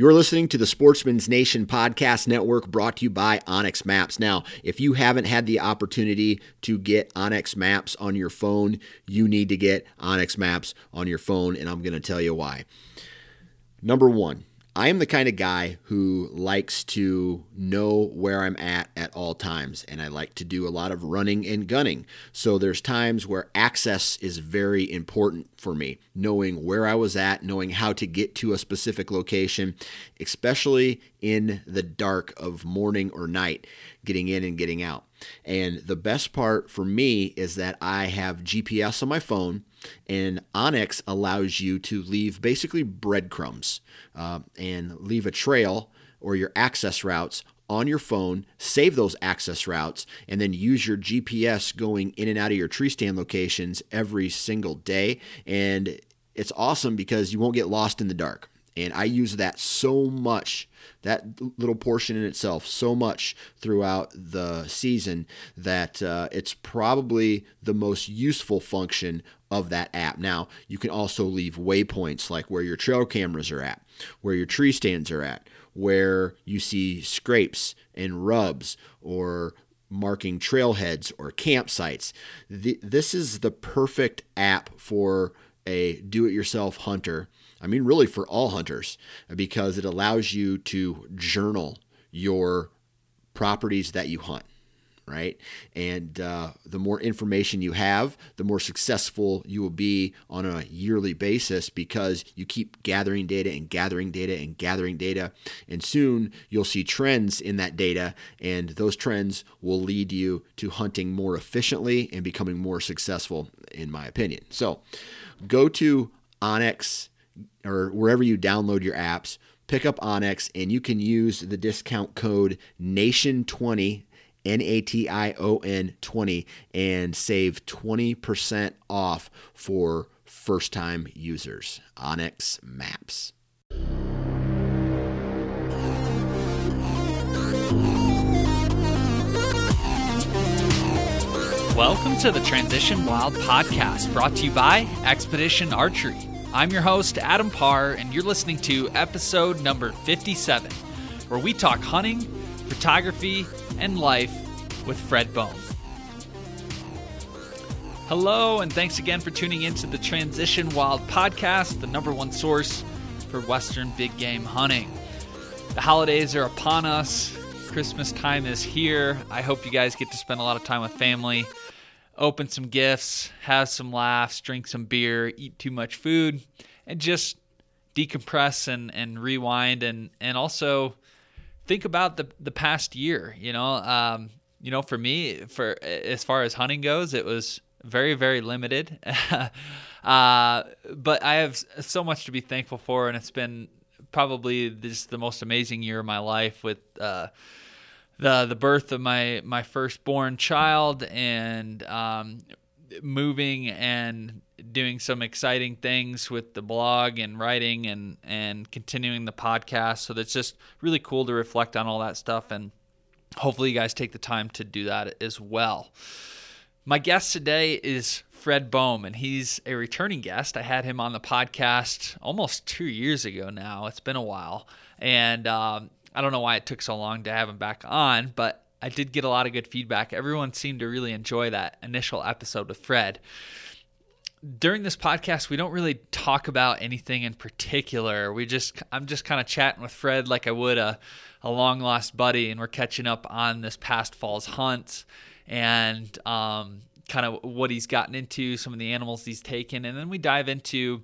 You're listening to the Sportsman's Nation Podcast Network brought to you by onX Maps. Now, if you haven't had the opportunity to get onX Maps on your phone, you need to get onX Maps on your phone, and I'm going to tell you why. Number one, I am the kind of guy who likes to know where I'm at at all times, and I like to do a lot of running and gunning. So there's times where access is very important for me, knowing where I was at, knowing how to get to a specific location, especially in the dark of morning or night, getting in and getting out. And the best part for me is that I have GPS on my phone and onX allows you to leave basically breadcrumbs uh, and leave a trail or your access routes on your phone, save those access routes, and then use your GPS going in and out of your tree stand locations every single day. And it's awesome because you won't get lost in the dark. And I use that so much, that little portion in itself, so much throughout the season that uh, it's probably the most useful function of that app. Now, you can also leave waypoints like where your trail cameras are at, where your tree stands are at, where you see scrapes and rubs or marking trailheads or campsites. The, this is the perfect app for a do it yourself hunter I mean, really for all hunters, because it allows you to journal your properties that you hunt, right? And uh, the more information you have, the more successful you will be on a yearly basis because you keep gathering data and gathering data and gathering data. And soon you'll see trends in that data, and those trends will lead you to hunting more efficiently and becoming more successful, in my opinion. So go to onX or wherever you download your apps, pick up onX and you can use the discount code NATION20 N A T I O N 20 and save 20% off for first time users. onX Maps. Welcome to the Transition Wild podcast brought to you by Expedition Archery. I'm your host, Adam Parr, and you're listening to episode number 57, where we talk hunting, photography, and life with Fred Bohm. Hello, and thanks again for tuning into the Transition Wild podcast, the number one source for Western big game hunting. The holidays are upon us, Christmas time is here. I hope you guys get to spend a lot of time with family open some gifts, have some laughs, drink some beer, eat too much food, and just decompress and, and rewind and, and also think about the, the past year. You know, um, you know, for me, for as far as hunting goes, it was very, very limited. uh, but I have so much to be thankful for, and it's been probably this the most amazing year of my life with uh, the the birth of my my firstborn child and um, moving and doing some exciting things with the blog and writing and and continuing the podcast. So that's just really cool to reflect on all that stuff and hopefully you guys take the time to do that as well. My guest today is Fred Bohm, and he's a returning guest. I had him on the podcast almost two years ago now. It's been a while. And um, I don't know why it took so long to have him back on, but I did get a lot of good feedback. Everyone seemed to really enjoy that initial episode with Fred. During this podcast, we don't really talk about anything in particular. We just I'm just kind of chatting with Fred like I would a a long lost buddy, and we're catching up on this past fall's hunt and um, kind of what he's gotten into, some of the animals he's taken, and then we dive into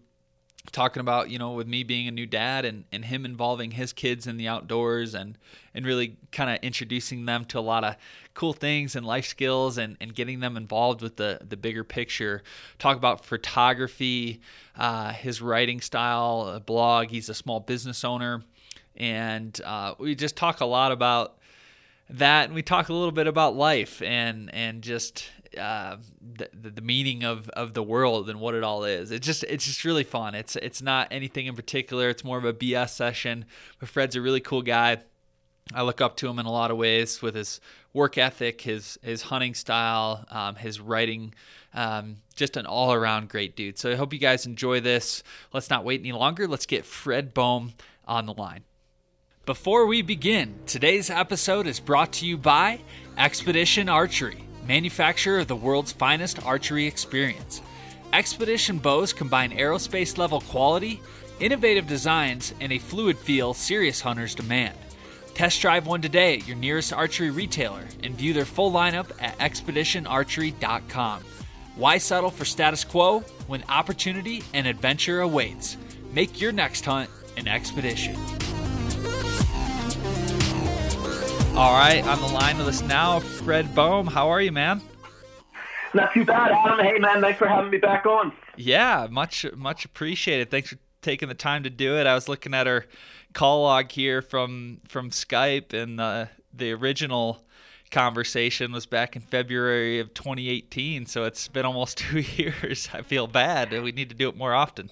talking about you know with me being a new dad and, and him involving his kids in the outdoors and and really kind of introducing them to a lot of cool things and life skills and, and getting them involved with the the bigger picture. Talk about photography uh, his writing style blog he's a small business owner. And uh, we just talk a lot about that and we talk a little bit about life and and just uh, the, the meaning of, of the world and what it all is. It's just it's just really fun. It's it's not anything in particular. It's more of a BS session. But Fred's a really cool guy. I look up to him in a lot of ways with his work ethic, his his hunting style, um, his writing. Um, just an all around great dude. So I hope you guys enjoy this. Let's not wait any longer. Let's get Fred Bohm on the line. Before we begin, today's episode is brought to you by Expedition Archery, manufacturer of the world's finest archery experience. Expedition bows combine aerospace level quality, innovative designs, and a fluid feel serious hunters demand. Test drive one today at your nearest archery retailer and view their full lineup at expeditionarchery.com. Why settle for status quo when opportunity and adventure awaits? Make your next hunt an expedition. All right, on the line with us now, Fred Bohm. How are you, man? Not too bad, Adam. Hey, man, thanks for having me back on. Yeah, much much appreciated. Thanks for taking the time to do it. I was looking at our call log here from from Skype, and uh, the original conversation was back in February of 2018. So it's been almost two years. I feel bad. We need to do it more often.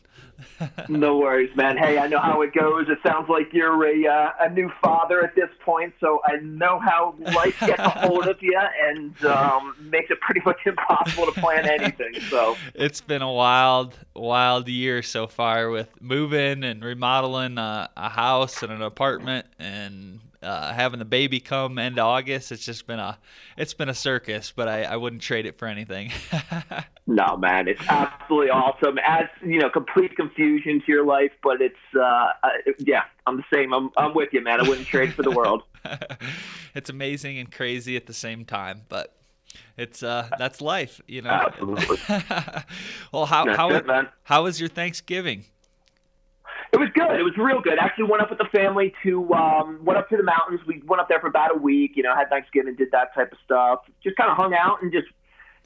no worries, man. Hey, I know how it goes. It sounds like you're a uh, a new father at this point, so I know how life gets a hold of you and um, makes it pretty much impossible to plan anything. So it's been a wild, wild year so far with moving and remodeling a, a house and an apartment and uh, having the baby come end of August. It's just been a it's been a circus, but I, I wouldn't trade it for anything. no, man, it's absolutely awesome. Adds you know complete confusion to your life, but it's uh, uh, yeah, I'm the same. I'm I'm with you, man. I wouldn't trade for the world. it's amazing and crazy at the same time, but it's uh that's life, you know. Absolutely. well, how that's how it, how was your Thanksgiving? It was good. It was real good. Actually, went up with the family to um, went up to the mountains. We went up there for about a week. You know, had Thanksgiving, did that type of stuff. Just kind of hung out and just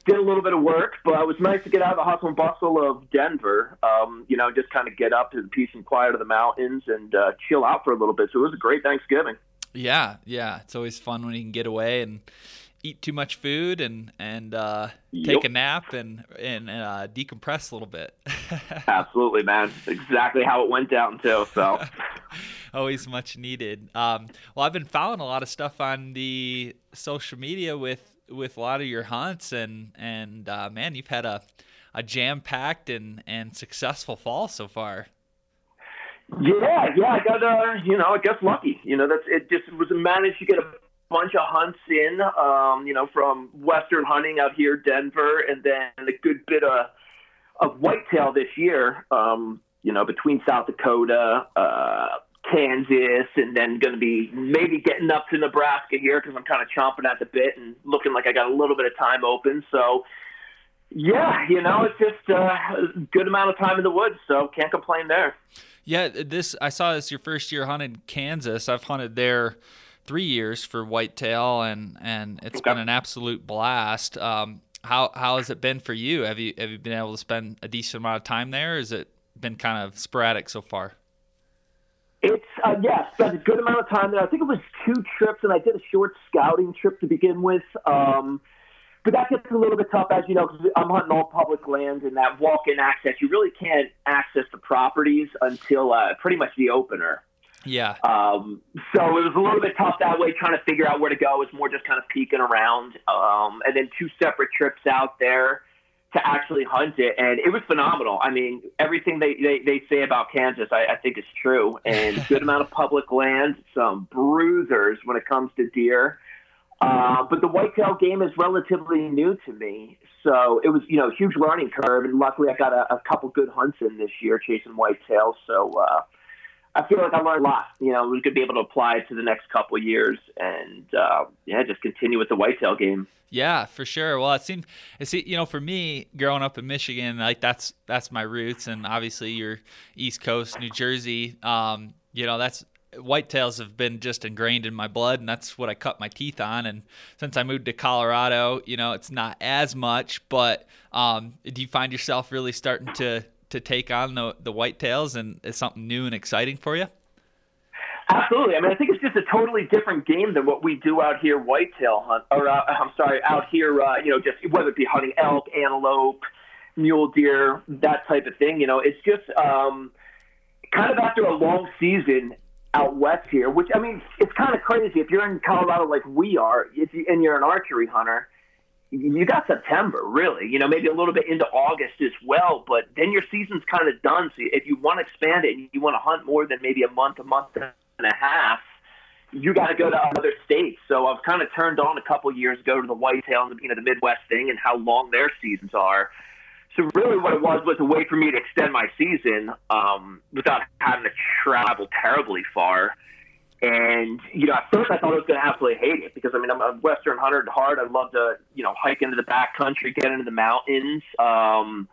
did a little bit of work. But it was nice to get out of the hustle and bustle of Denver. Um, you know, just kind of get up to the peace and quiet of the mountains and uh, chill out for a little bit. So it was a great Thanksgiving. Yeah, yeah. It's always fun when you can get away and eat too much food and and uh, yep. take a nap and and uh, decompress a little bit. Absolutely, man. Exactly how it went down too. So always much needed. Um, well, I've been following a lot of stuff on the social media with with a lot of your hunts and and uh, man, you've had a a jam packed and and successful fall so far. Yeah, yeah, I got uh, you know, I guess lucky. You know, that's it. Just was managed to get a bunch of hunts in, um, you know, from Western hunting out here, Denver, and then a good bit of of whitetail this year. Um, you know, between South Dakota, uh, Kansas, and then going to be maybe getting up to Nebraska here because I'm kind of chomping at the bit and looking like I got a little bit of time open. So. Yeah, you know, it's just uh, a good amount of time in the woods, so can't complain there. Yeah, this I saw this your first year hunting Kansas. I've hunted there three years for whitetail, and and it's okay. been an absolute blast. Um, how how has it been for you? Have you have you been able to spend a decent amount of time there? Has it been kind of sporadic so far? It's uh, yeah, spent a good amount of time there. I think it was two trips, and I did a short scouting trip to begin with. Um, but that gets a little bit tough, as you know, because I'm hunting all public land, and that walk-in access, you really can't access the properties until uh, pretty much the opener. Yeah. Um, so it was a little bit tough that way, trying to figure out where to go. It was more just kind of peeking around. Um, and then two separate trips out there to actually hunt it. And it was phenomenal. I mean, everything they, they, they say about Kansas, I, I think is true. And good amount of public land, some bruisers when it comes to deer. Uh, but the whitetail game is relatively new to me. So it was, you know, huge learning curve. And luckily I got a, a couple good hunts in this year chasing whitetail. So, uh, I feel like I learned a lot. You know, we could be able to apply to the next couple years, and uh, yeah, just continue with the whitetail game. Yeah, for sure. Well, it seemed, it seemed, you know, for me, growing up in Michigan, like that's that's my roots, and obviously you're East Coast, New Jersey. Um, you know, that's whitetails have been just ingrained in my blood, and that's what I cut my teeth on. And since I moved to Colorado, you know, it's not as much. But um, do you find yourself really starting to to take on the the whitetails, and it's something new and exciting for you? Absolutely. I mean, I think it's just a totally different game than what we do out here whitetail hunt, or uh, I'm sorry, out here, uh, you know, just whether it be hunting elk, antelope, mule deer, that type of thing. You know, it's just um, kind of after a long season out west here, which I mean, it's kind of crazy if you're in Colorado like we are, if you, and you're an archery hunter you got September, really. You know, maybe a little bit into August as well, but then your season's kind of done. So if you want to expand it and you want to hunt more than maybe a month, a month and a half, you got to go to other states. So I was kind of turned on a couple years ago to the whitetail and the, you know the Midwest thing and how long their seasons are. So really, what it was was a way for me to extend my season um, without having to travel terribly far. And you know, at first I thought I was going to absolutely hate it because I mean I'm a Western hunter at heart. I love to you know hike into the back country, get into the mountains. Um,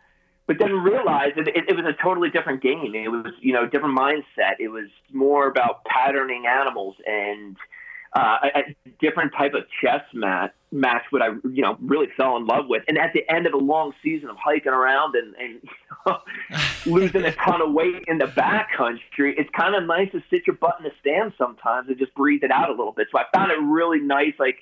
but then realized it, it, it was a totally different game. It was you know different mindset. It was more about patterning animals and uh, a, different type of chess match match what I you know really fell in love with. And at the end of a long season of hiking around and, and you know, losing a ton of weight in the backcountry, it's kind of nice to sit your butt in the stand sometimes and just breathe it out a little bit. So I found it really nice, like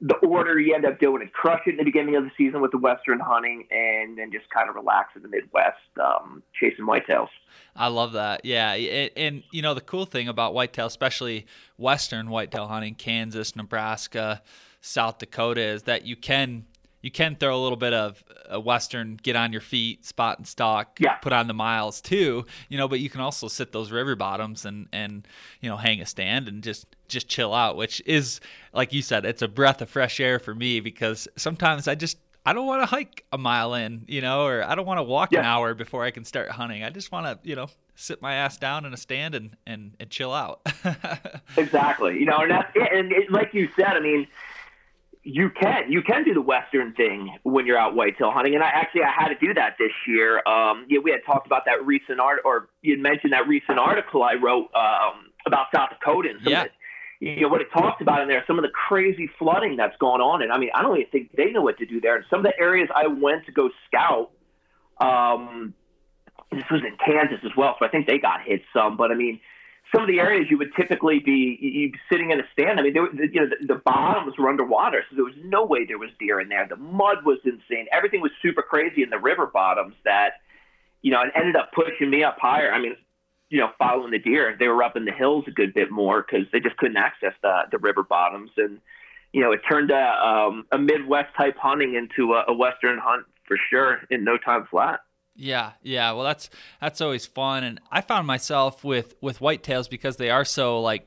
the order you end up doing it. Crush it in the beginning of the season with the Western hunting, and then just kind of relax in the Midwest, um, chasing whitetails. I love that. Yeah, and, and, you know the cool thing about whitetail, especially Western whitetail hunting, Kansas, Nebraska, South Dakota, is that you can you can throw a little bit of a western get on your feet spot and stalk yeah. put on the miles too you know but you can also sit those river bottoms and and you know hang a stand and just just chill out which is like you said it's a breath of fresh air for me because sometimes i just I don't want to hike a mile in, you know, or I don't want to walk yeah. an hour before I can start hunting. I just want to, you know, sit my ass down in a stand and and, and chill out. exactly, you know, and that's and it, like you said, I mean, you can you can do the western thing when you're out whitetail hunting and i actually i had to do that this year um yeah we had talked about that recent art or you mentioned that recent article i wrote um about south dakota and some yeah. of the, you know what it talks about in there some of the crazy flooding that's gone on and i mean i don't even think they know what to do there and some of the areas i went to go scout um this was in kansas as well so i think they got hit some but i mean some of the areas you would typically be you sitting in a stand. I mean, there, you know, the, the bottoms were underwater, so there was no way there was deer in there. The mud was insane. Everything was super crazy in the river bottoms. That you know, it ended up pushing me up higher. I mean, you know, following the deer, they were up in the hills a good bit more because they just couldn't access the the river bottoms, and you know, it turned a, um, a Midwest type hunting into a, a Western hunt for sure in no time flat. Yeah, yeah. Well, that's that's always fun, and I found myself with with whitetails because they are so like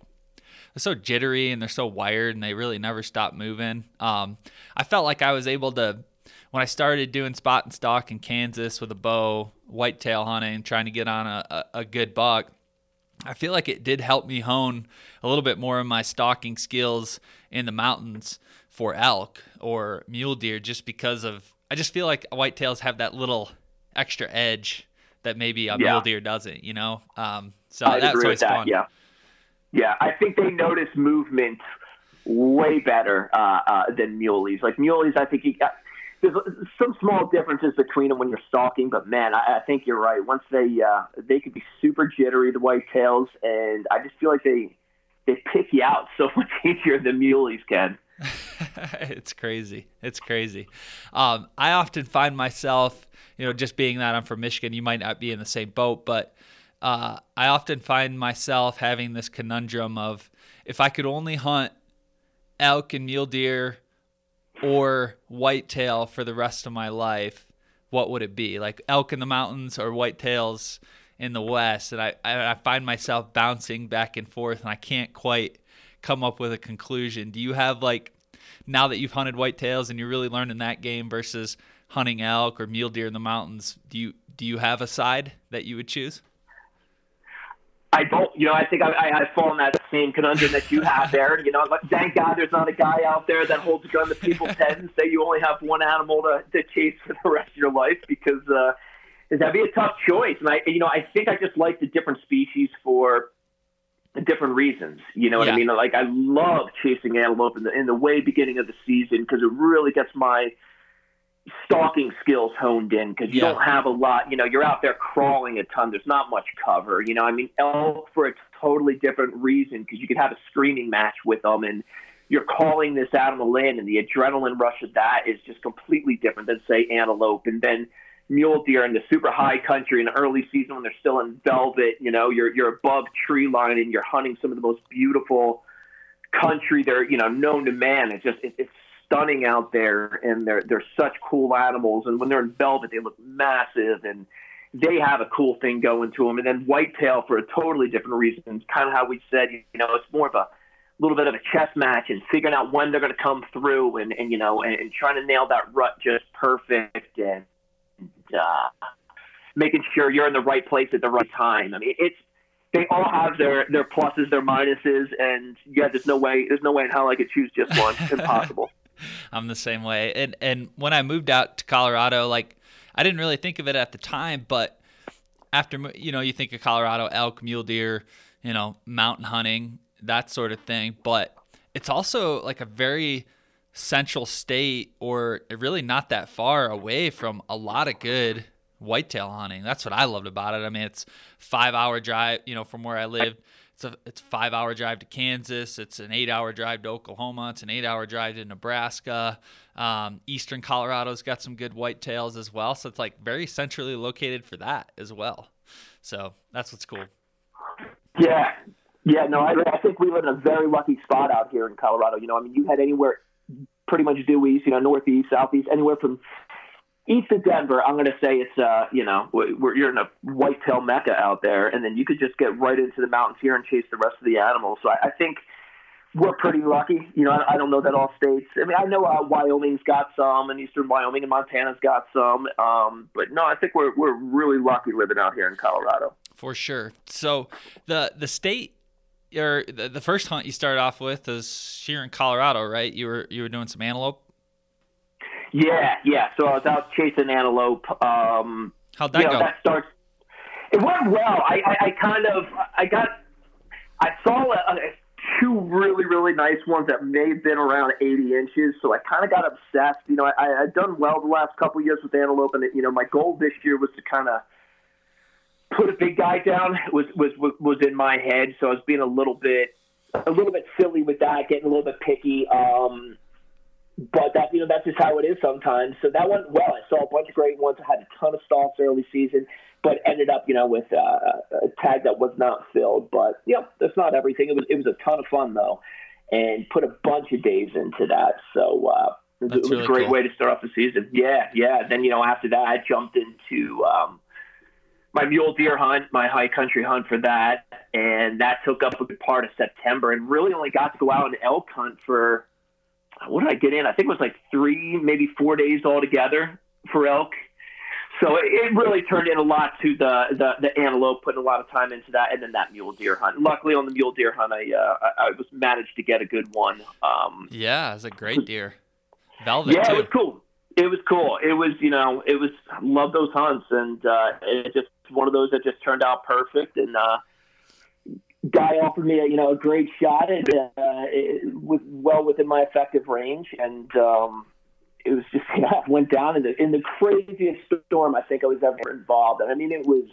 they're so jittery and they're so wired, and they really never stop moving. Um, I felt like I was able to when I started doing spot and stalk in Kansas with a bow, whitetail hunting, trying to get on a, a, a good buck. I feel like it did help me hone a little bit more of my stalking skills in the mountains for elk or mule deer, just because of I just feel like whitetails have that little extra edge that maybe a yeah. mule deer doesn't, you know? Um, so I'd that's always that, fun. Yeah. Yeah. I think they notice movement way better uh, uh, than muleys. Like muleys, I think you got, there's some small differences between them when you're stalking, but man, I, I think you're right. Once they uh, they could be super jittery, the white tails, and I just feel like they they pick you out so much easier than muleys can. it's crazy. It's crazy. Um, I often find myself you know, just being that I'm from Michigan, you might not be in the same boat, but uh, I often find myself having this conundrum of if I could only hunt elk and mule deer or whitetail for the rest of my life, what would it be? Like elk in the mountains or whitetails in the west? And I, I find myself bouncing back and forth, and I can't quite come up with a conclusion. Do you have like now that you've hunted whitetails and you're really learning that game versus hunting elk or mule deer in the mountains, do you do you have a side that you would choose? I don't. You know, I think I, I, I fall in that same conundrum that you have there. You know, like thank God there's not a guy out there that holds a gun to people's heads and say you only have one animal to, to chase for the rest of your life because uh, that'd be a tough choice. And I, you know, I think I just like the different species for different reasons. You know what yeah. I mean? Like I love chasing antelope in the in the way beginning of the season because it really gets my stalking skills honed in because you yeah. don't have a lot. You know, you're out there crawling a ton. There's not much cover. You know, I mean, elk for a totally different reason because you could have a screaming match with them and you're calling this animal in and the adrenaline rush of that is just completely different than say antelope and then mule deer in the super high country in the early season when they're still in velvet you know you're you're above tree line and you're hunting some of the most beautiful country they're you know known to man it's just it, it's stunning out there, and they're they're such cool animals. And when they're in velvet, they look massive, and they have a cool thing going to them. And then whitetail for a totally different reason. It's kind of how we said, you know, it's more of a little bit of a chess match and figuring out when they're going to come through and, and you know and, and trying to nail that rut just perfect and uh, making sure you're in the right place at the right time. I mean, it's they all have their their pluses, their minuses, and yeah, there's no way there's no way in hell I could choose just one. Impossible. I'm the same way. And and when I moved out to Colorado, like I didn't really think of it at the time, but after you know, you think of Colorado elk, mule deer, you know, mountain hunting, that sort of thing, but it's also like a very central state or really not that far away from a lot of good whitetail hunting. That's what I loved about it. I mean, it's 5-hour drive, you know, from where I lived it's a it's a five hour drive to Kansas. It's an eight hour drive to Oklahoma. It's an eight hour drive to Nebraska. Um, Eastern Colorado's got some good whitetails as well. So it's like very centrally located for that as well. So that's what's cool. Yeah, yeah. No, I, I think we live in a very lucky spot out here in Colorado. You know, I mean, you had anywhere pretty much due east. You know, northeast, southeast, anywhere from east of Denver, I'm going to say it's uh, you know, we're, you're in a whitetail mecca out there, and then you could just get right into the mountains here and chase the rest of the animals. So I, I think we're pretty lucky. You know, I, I don't know that all states. I mean, I know uh, Wyoming's got some, and Eastern Wyoming and Montana's got some. Um, but no, I think we're we're really lucky living out here in Colorado. For sure. So the the state or the, the first hunt you started off with is here in Colorado, right? You were you were doing some antelope. Yeah, yeah. So I was out chasing antelope. Um, How'd that you know, go? That starts. It went well. I, I, I kind of I got I saw a, a, two really really nice ones that may have been around 80 inches. So I kind of got obsessed. You know, I, I'd done well the last couple years with antelope, and you know my goal this year was to kind of put a big guy down. Was was was in my head. So I was being a little bit a little bit silly with that, getting a little bit picky. Um, but that you know that's just how it is sometimes. So that went well. I saw a bunch of great ones. I had a ton of stalks early season, but ended up you know with uh, a tag that was not filled. But yeah, that's not everything. It was it was a ton of fun though, and put a bunch of days into that. So uh, it, was, it was really a great cool. way to start off the season. Yeah, yeah. Then you know after that I jumped into. Um, my mule deer hunt, my high country hunt for that, and that took up a good part of September, and really only got to go out and elk hunt for what did I get in? I think it was like three, maybe four days altogether for elk. So it really turned in a lot to the, the, the antelope, putting a lot of time into that, and then that mule deer hunt. Luckily, on the mule deer hunt, I uh, I, I was managed to get a good one. Um, yeah, it was a great deer. Velvet. Yeah, too. it was cool. It was cool. It was you know it was love those hunts, and uh, it just one of those that just turned out perfect, and uh, guy offered me a you know a great shot and uh, it was well within my effective range and um it was just you know, I went down in the in the craziest storm I think I was ever involved in. I mean it was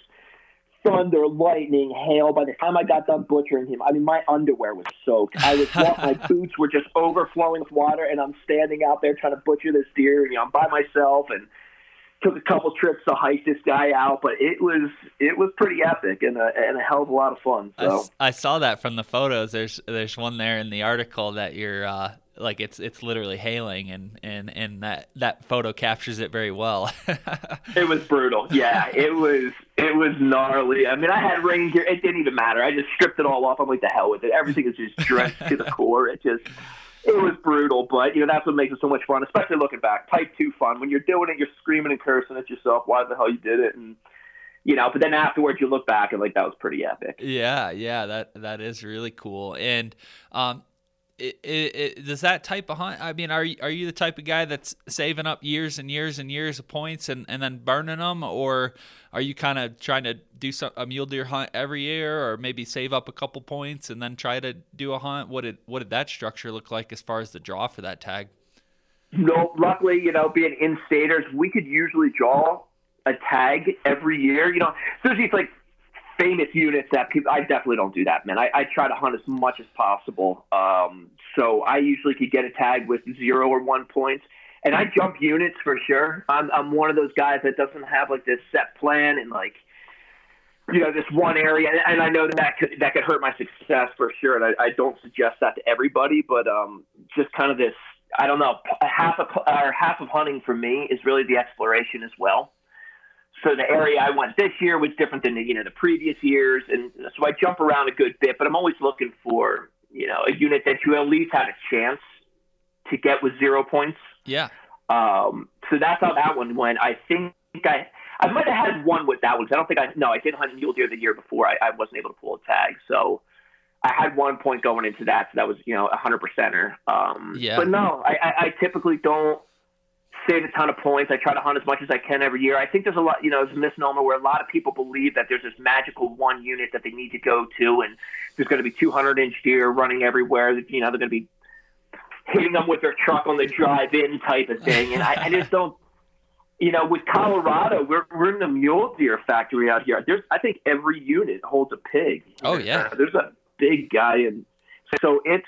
thunder, lightning, hail. By the time I got done butchering him, I mean my underwear was soaked. I was my boots were just overflowing with water, and I'm standing out there trying to butcher this deer. You know, I'm by myself, and took a couple trips to hike this guy out, but it was it was pretty epic and a, and a hell of a lot of fun. So I, I saw that from the photos. There's there's one there in the article that you're uh, like it's it's literally hailing and and and that that photo captures it very well. it was brutal. Yeah, it was it was gnarly. I mean, I had rain gear. It didn't even matter. I just stripped it all off. I'm like the hell with it. Everything is just dressed to the core. It just it was brutal, but you know that's what makes it so much fun, especially looking back. Type two fun when you're doing it, you're screaming and cursing at yourself why the hell you did it, and you know. But then afterwards, you look back and like that was pretty epic. Yeah, yeah, that that is really cool. And um, it, it, it, does that type of hunt? I mean, are you, are you the type of guy that's saving up years and years and years of points and, and then burning them, or are you kind of trying to do some, a mule deer hunt every year, or maybe save up a couple points and then try to do a hunt? What did what did that structure look like as far as the draw for that tag? No, luckily, you know, being in staters, we could usually draw a tag every year. You know, especially it's like famous units that people. I definitely don't do that, man. I, I try to hunt as much as possible. Um, so I usually could get a tag with zero or one points, and I jump units for sure. I'm I'm one of those guys that doesn't have like this set plan and like you know this one area, and I know that that could that could hurt my success for sure. And I, I don't suggest that to everybody, but um, just kind of this. I don't know. Half of or half of hunting for me is really the exploration as well so the area I went this year was different than the, you know the previous years, and so I jump around a good bit. But I'm always looking for you know a unit that you at least had a chance to get with zero points. Yeah. Um, so that's how that one went. I think I I might have had one with that one. I don't think I no I did hunt mule deer the year before. I, I wasn't able to pull a tag, so I had one point going into that. So that was you know a hundred percenter. Um, Yeah. But no, I, I, I typically don't save a ton of points. I try to hunt as much as I can every year. I think there's a lot, you know, it's a misnomer where a lot of people believe that there's this magical one unit that they need to go to, and there's going to be 200 inch deer running everywhere. You know, they're going to be hitting them with their truck on the drive-in type of thing, and I, I just don't. You know, with Colorado, we're we're in the mule deer factory out here. There's, I think, every unit holds a pig. Oh, yeah. Uh, there's a big guy, and so it's.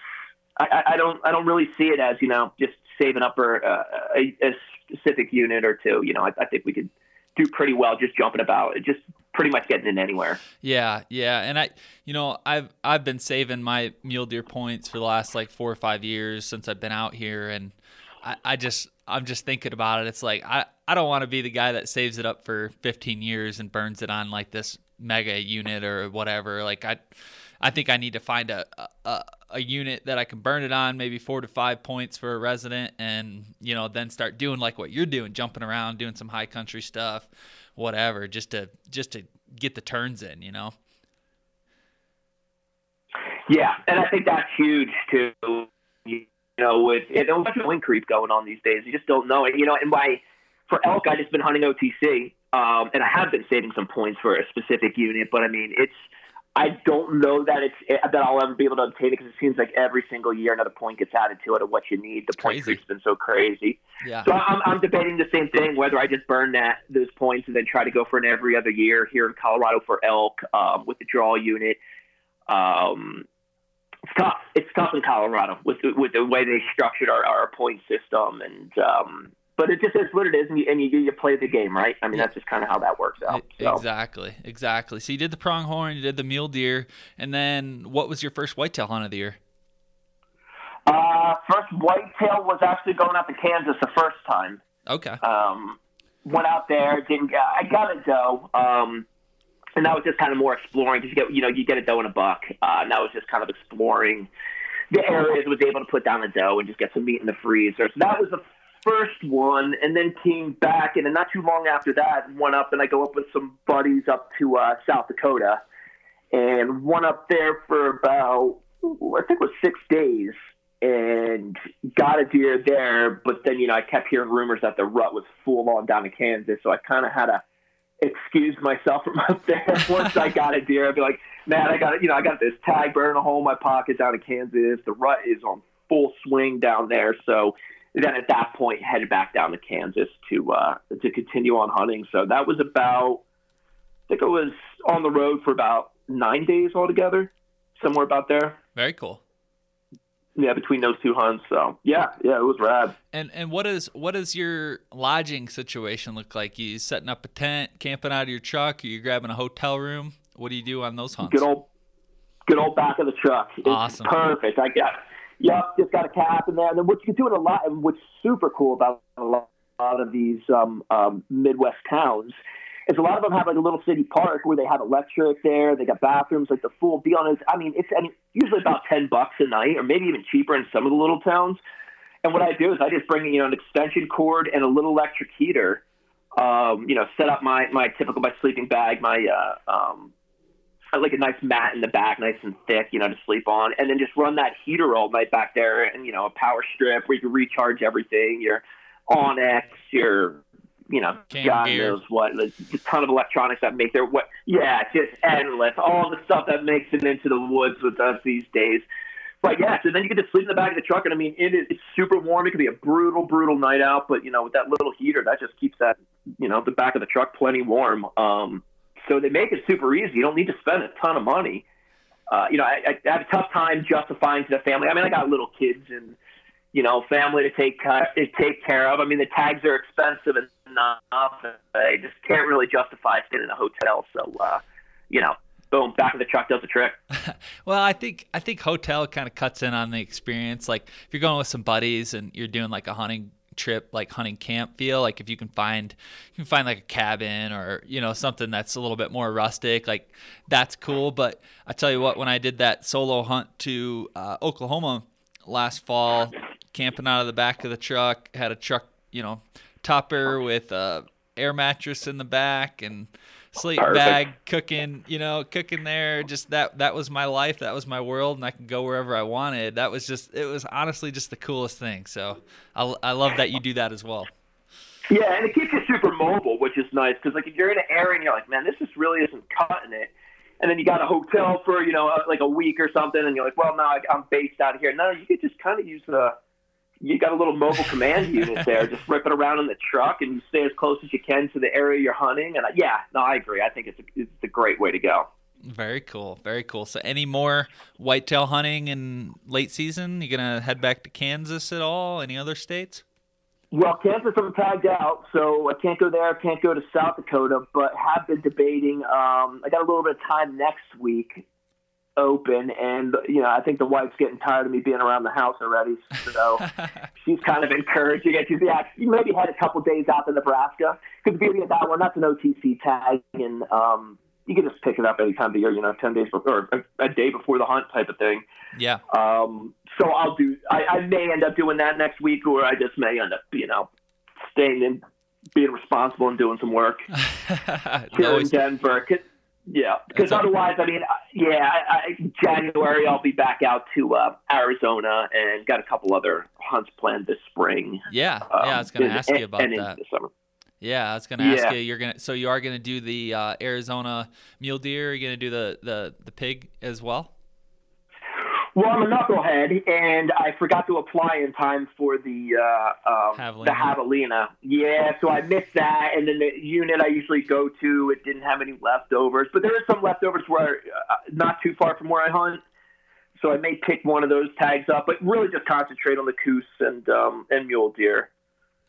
I- I don't. I don't really see it as you know just saving up for uh, a, a specific unit or two. You know, I, I think we could do pretty well just jumping about, just pretty much getting in anywhere. Yeah, yeah, and I, you know, I've I've been saving my mule deer points for the last like four or five years since I've been out here, and I, I just I'm just thinking about it. It's like I I don't want to be the guy that saves it up for 15 years and burns it on like this mega unit or whatever. Like I, I think I need to find a a, a unit that I can burn it on, maybe four to five points for a resident, and you know then start doing like what you're doing, jumping around, doing some high country stuff, whatever, just to just to get the turns in, you know. Yeah, and I think that's huge too. You know, with and there's much wind creep going on these days. You just don't know it. You know, and by for elk, I just been hunting OTC, um, and I have been saving some points for a specific unit. But I mean, it's I don't know that it's that I'll ever be able to obtain it because it seems like every single year another point gets added to it of what you need. The point creep's been so crazy. Yeah. So I'm, I'm debating the same thing, whether I just burn that those points and then try to go for an every other year here in Colorado for elk um, with the draw unit. Um, it's tough. It's tough in Colorado with the, with the way they structured our, our point system, and um, but it just is what it is, and you, and you you play the game, right? I mean, that's just kind of how that works out. So. Exactly, exactly. So you did the pronghorn, you did the mule deer, and then what was your first whitetail hunt of the year? Uh, first whitetail was actually going out to Kansas the first time. Okay. um, went out there, didn't get, I got a doe, um, and that was just kind of more exploring because you get, you know, you get a doe and a buck, uh, and that was just kind of exploring the areas, was able to put down a doe and just get some meat in the freezer. So that was the first one, and then came back, and then not too long after that, went up, and I go up with some buddies up to uh, South Dakota, and went up there for about, I think it was six days and got a deer there. But then, you know, I kept hearing rumors that the rut was full on down in Kansas. So I kind of had to excuse myself from up there. Once I got a deer, I'd be like, man, I got, you know, I got this tag burning a hole in my pocket down in Kansas. The rut is on full swing down there. So then at that point, headed back down to Kansas to, uh, to continue on hunting. So that was about, I think I was on the road for about nine days altogether, somewhere about there Very cool. yeah, between those two hunts. So yeah, yeah, it was rad. And and what is what does your lodging situation look like? You setting up a tent, camping out of your truck, or you grabbing a hotel room? What do you do on those hunts? Good old, good old back of the truck. It's Awesome. perfect. I got, yep, just got a cap in there. And then what you can do in a lot, and what's super cool about a lot of these um, um, Midwest towns is a lot of them have like a little city park where they have electric there. They got bathrooms, like the full. And it's, I mean, it's I mean, usually about ten bucks a night, or maybe even cheaper in some of the little towns. And what I do is I just bring you know an extension cord and a little electric heater. Um, you know, set up my my typical my sleeping bag, my uh, um, I like a nice mat in the back, nice and thick, you know, to sleep on, and then just run that heater all night back there, and you know, a power strip where you can recharge everything, your onX, your you know, Cam God gear. knows what, a ton of electronics that make their what, yeah, just endless, all the stuff that makes it into the woods with us these days. But yeah, so then you get to sleep in the back of the truck, and I mean, it is it's super warm. It can be a brutal, brutal night out, but you know, with that little heater, that just keeps that, you know, the back of the truck plenty warm. Um, so they make it super easy. You don't need to spend a ton of money. Uh, you know, I, I have a tough time justifying to the family. I mean, I got little kids and you know, family to take ca- to take care of. I mean, the tags are expensive enough. I just can't really justify staying in a hotel. So, uh, you know, boom, back of the truck does the trick. Well, I think I think hotel kind of cuts in on the experience. Like if you're going with some buddies and you're doing like a hunting trip like hunting camp feel? Like if you can find you can find like a cabin or you know something that's a little bit more rustic like that's cool. But i tell you what when i did that solo hunt to uh, oklahoma last fall camping out of the back of the truck had a truck you know topper with a air mattress in the back and sleep Perfect. bag cooking you know cooking there. Just that that was my life. That was my world and i could go wherever i wanted. That was just it was honestly just the coolest thing. So i, I love that you do that as well. Yeah and it keeps you super mobile which is nice because like if you're in an area and you're like man this just really isn't cutting it and then you got a hotel for you know like a week or something and you're like well now i'm based out of here. No you could just kind of use the you got a little mobile command unit there, just rip it around in the truck, and you stay as close as you can to the area you're hunting. And I, yeah, no, I agree. I think it's a, it's a great way to go. Very cool, very cool. So, any more whitetail hunting in late season? You gonna head back to Kansas at all? Any other states? Well, Kansas I'm tagged out, so I can't go there. I can't go to South Dakota, but have been debating. Um, I got a little bit of time next week open and you know i think the wife's getting tired of me being around the house already so she's kind of encouraging it she's yeah she maybe had a couple days out to nebraska because the beauty of that one that's an otc tag and um you can just pick it up any time of the year you know 10 days before or a, a day before the hunt type of thing. Yeah. Um so i'll do I, I may end up doing that next week or i just may end up you know staying in being responsible and doing some work here in denver yeah, because otherwise, I mean, uh, yeah, I, I, January I'll be back out to uh, Arizona and got a couple other hunts planned this spring. Yeah, um, yeah, I was going to ask you about and that. Yeah, I was going to ask yeah. you. You're gonna, so you are going to do the uh, Arizona mule deer. You're you going to do the the the pig as well? Well, I'm a knucklehead, and I forgot to apply in time for the uh, um, javelina. the javelina. Yeah, so I missed that, and then the unit I usually go to, it didn't have any leftovers. But there is some leftovers where uh, not too far from where I hunt, so I may pick one of those tags up. But really, just concentrate on the Coues and um, and mule deer.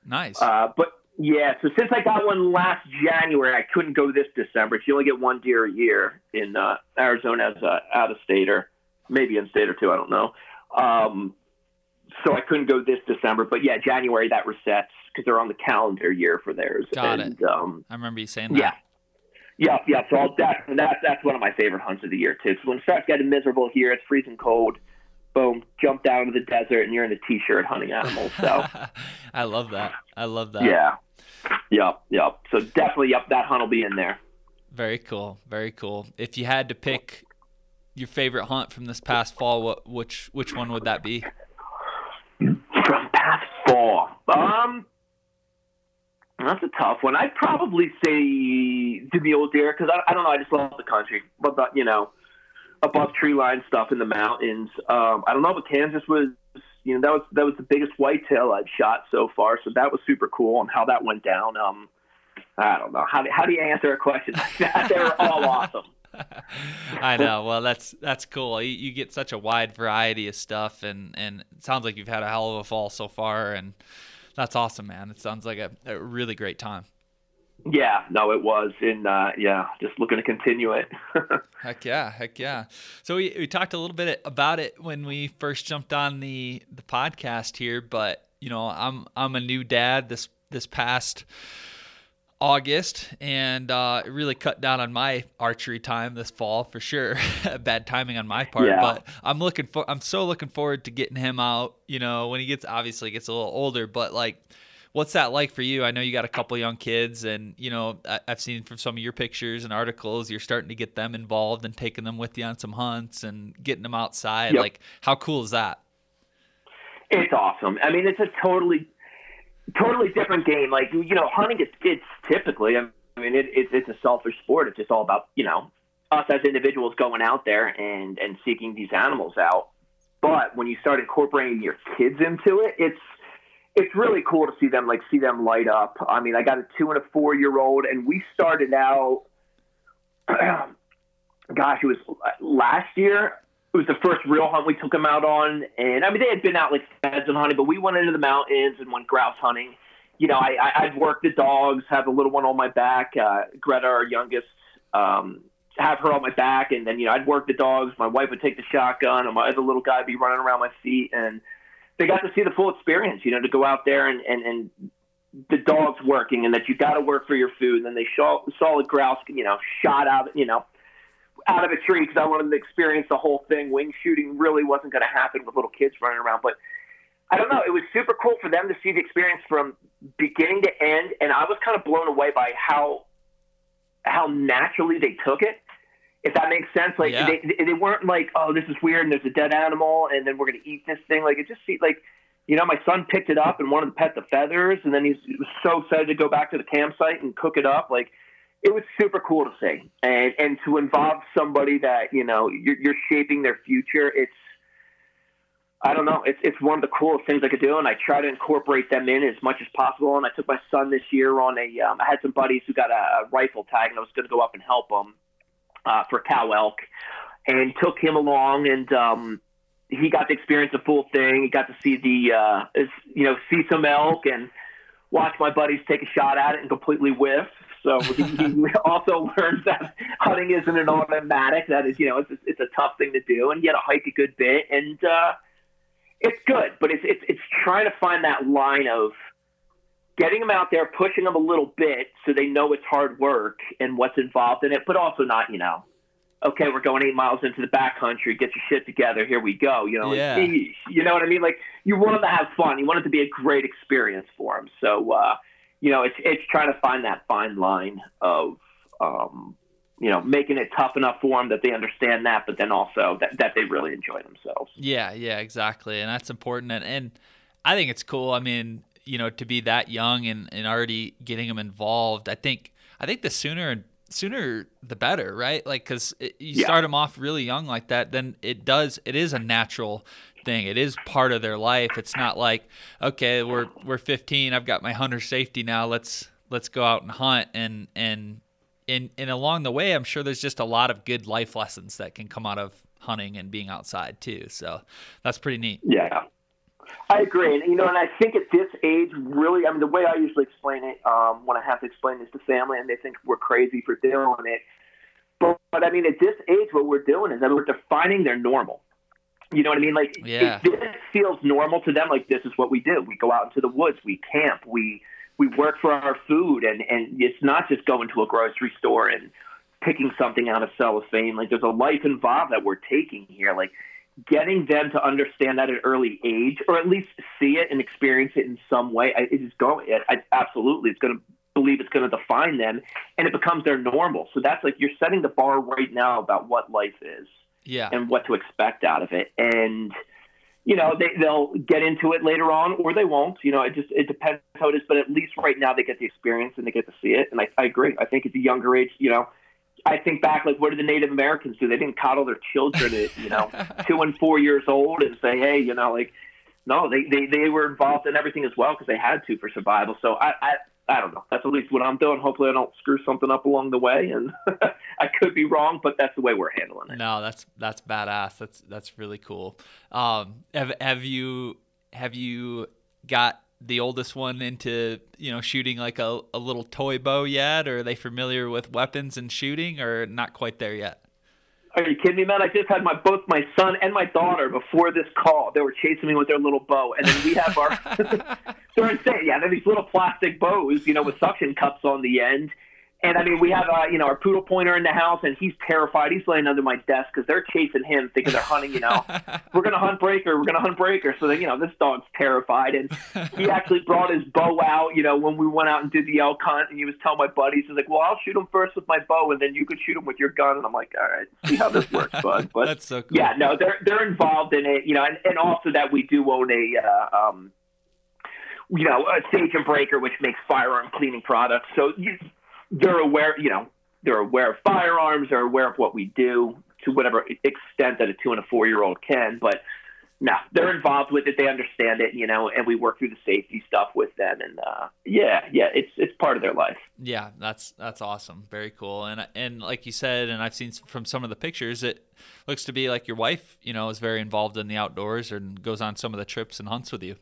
Nice. Uh, but yeah, so since I got one last January, I couldn't go this December. You only get one deer a year in uh, Arizona as a out of stater maybe in state or two. I don't know. Um, so I couldn't go this December, but yeah, January that resets because they're on the calendar year for theirs. Got and, it. Um, I remember you saying that. Yeah. Yeah, yeah. So I'll, that, that, that's one of my favorite hunts of the year too. So when it starts getting miserable here, it's freezing cold. Boom, jump down to the desert, and you're in a t-shirt hunting animals. So I love that. I love that. Yeah. Yep. Yep. So definitely, yep. That hunt will be in there. Very cool. Very cool. If you had to pick your favorite hunt from this past fall, what which which one would that be? From past fall, um, that's a tough one. I'd probably say the mule deer because I, I don't know. I just love the country, but the, you know, above tree line stuff in the mountains. Um, I don't know, but Kansas was you know that was that was the biggest whitetail I've shot so far, so that was super cool. And how that went down, um, I don't know. How do, how do you answer a question like that? They were all awesome. I know. Well, that's that's cool. You, you, get such a wide variety of stuff, and and it sounds like you've had a hell of a fall so far, and that's awesome, man. It sounds like a, a really great time. Yeah, no, it was, and uh, yeah, just looking to continue it. heck yeah, heck yeah. So we, we talked a little bit about it when we first jumped on the the podcast here, but you know, I'm I'm a new dad this this past August, and uh, it really cut down on my archery time this fall for sure. Bad timing on my part, yeah. but I'm looking for. I'm so looking forward to getting him out. You know, when he gets obviously gets a little older, but like, what's that like for you? I know you got a couple young kids, and you know I, have seen from some of your pictures and articles, you're starting to get them involved and taking them with you on some hunts and getting them outside. Yep. Like, how cool is that? It's awesome. I mean, it's a totally totally different game. Like you know, hunting is it's typically. I mean, it, it's it's a selfish sport. It's just all about you know us as individuals going out there and and seeking these animals out. But when you start incorporating your kids into it, it's it's really cool to see them like see them light up. I mean, I got a two and a four year old, and we started out. gosh, it was last year it was the first real hunt we took them out on. And I mean, they had been out like pheasant hunting, but we went into the mountains and went grouse hunting. You know, I, I, I'd work the dogs, have the little one on my back. Uh, Greta, our youngest, um, have her on my back, and then you know I'd work the dogs. My wife would take the shotgun, and my other little guy would be running around my feet. And they got to see the full experience. You know, to go out there and and and the dogs working, and that you got to work for your food. And then they saw saw a grouse, you know, shot out, you know, out of a tree because I wanted to experience the whole thing. Wing shooting really wasn't going to happen with little kids running around, but I don't know. It was super cool for them to see the experience from beginning to end, and I was kind of blown away by how how naturally they took it. If that makes sense, like yeah. they they weren't like, oh, this is weird, and there's a dead animal, and then we're gonna eat this thing. Like it just seemed like, you know, my son picked it up and wanted to pet the feathers, and then he was so excited to go back to the campsite and cook it up. Like it was super cool to see, and and to involve somebody that you know you're, you're shaping their future. It's I don't know. It's it's one of the coolest things I could do, and I try to incorporate them in as much as possible. And I took my son this year on a. Um, I had some buddies who got a, a rifle tag, and I was going to go up and help them uh, for cow elk, and took him along, and um, he got to experience the full thing. He got to see the, uh, you know, see some elk and watch my buddies take a shot at it and completely whiff. So he, he also learned that hunting isn't an automatic. That is, you know, it's it's a tough thing to do, and you got to hike a good bit and. uh it's good, but it's it's it's trying to find that line of getting them out there, pushing them a little bit so they know it's hard work and what's involved in it, but also not, you know, okay, we're going eight miles into the backcountry, get your shit together, here we go. You know, yeah. you know what I mean? Like you want them to have fun, you want it to be a great experience for them. So, uh, you know, it's it's trying to find that fine line of um, you know, making it tough enough for them that they understand that, but then also that, that they really enjoy themselves. Yeah, yeah, exactly. And that's important. And, and I think it's cool. I mean, you know, to be that young and, and already getting them involved, I think, I think the sooner and sooner the better, right? Like, cause you yeah. start them off really young like that, then it does, it is a natural thing. It is part of their life. It's not like, okay, we're, we're 15. I've got my hunter safety now. Let's, let's go out and hunt and, and, and and along the way, I'm sure there's just a lot of good life lessons that can come out of hunting and being outside too. So that's pretty neat. Yeah. I agree, and you know, and I think at this age, really, I mean, the way I usually explain it um, when I have to explain this to family, and they think we're crazy for doing it, but, but I mean, at this age, what we're doing is that we're defining their normal. You know what I mean? Like, yeah. if this feels normal to them, like this is what we do. We go out into the woods, we camp, we we work for our food, and and it's not just going to a grocery store and picking something out of cellophane. Like there's a life involved that we're taking here. Like getting them to understand that at an early age, or at least see it and experience it in some way, it is going. I, absolutely, it's going to believe it's going to define them, and it becomes their normal. So that's like you're setting the bar right now about what life is, yeah, and what to expect out of it, and you know, they, they'll get into it later on or they won't. You know, it just it depends how it is. But at least right now they get the experience and they get to see it. And I, I agree. I think at the younger age, you know, I think back like what did the Native Americans do? They didn't coddle their children at you know two and four years old and say, hey, you know, like no, they they they were involved in everything as well because they had to for survival. So I, I I don't know. That's at least what I'm doing. Hopefully, I don't screw something up along the way, and I could be wrong, but that's the way we're handling it. No, that's that's badass. That's that's really cool. Um, have have you have you got the oldest one into you know shooting like a, a little toy bow yet, or are they familiar with weapons and shooting, or not quite there yet? Are you kidding me, man? I just had my both my son and my daughter before this call. They were chasing me with their little bow, and then we have our. they're insane. Yeah, they're these little plastic bows, you know, with suction cups on the end, and I mean, we have, uh, you know, our poodle pointer in the house, and he's terrified. He's laying under my desk because they're chasing him, thinking they're hunting. You know, we're gonna hunt breaker. We're gonna hunt breaker. So then, you know, this dog's terrified, and he actually brought his bow out. You know, when we went out and did the elk hunt, and he was telling my buddies, he's like, "Well, I'll shoot him first with my bow, and then you could shoot him with your gun." And I'm like, "All right, see how this works, bud." But that's so cool. Yeah, no, they're they're involved in it. You know, and, and also that we do own a. Uh, um, you know, a Sage and Braker, which makes firearm cleaning products. So you, they're aware, you know, they're aware of firearms, they're aware of what we do to whatever extent that a two and a four year old can. But no, they're involved with it. They understand it, you know, and we work through the safety stuff with them. And uh, yeah, yeah, it's it's part of their life. Yeah, that's that's awesome. Very cool. And and like you said, and I've seen from some of the pictures, it looks to be like your wife, you know, is very involved in the outdoors and goes on some of the trips and hunts with you.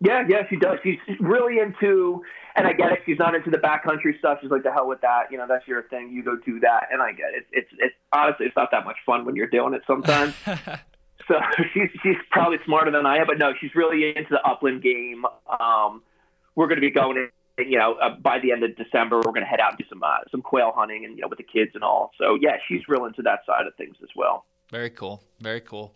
Yeah, yeah, she does. She's really into, and I get it. She's not into the backcountry stuff. She's like, the hell with that. You know, that's your thing. You go do that, and I get it. It's, it's it's honestly, it's not that much fun when you're doing it sometimes. so she's she's probably smarter than I am, but no, she's really into the upland game. Um, we're going to be going in you know, uh, by the end of December, we're going to head out and do some uh, some quail hunting and you know with the kids and all. So yeah, she's real into that side of things as well. Very cool. Very cool.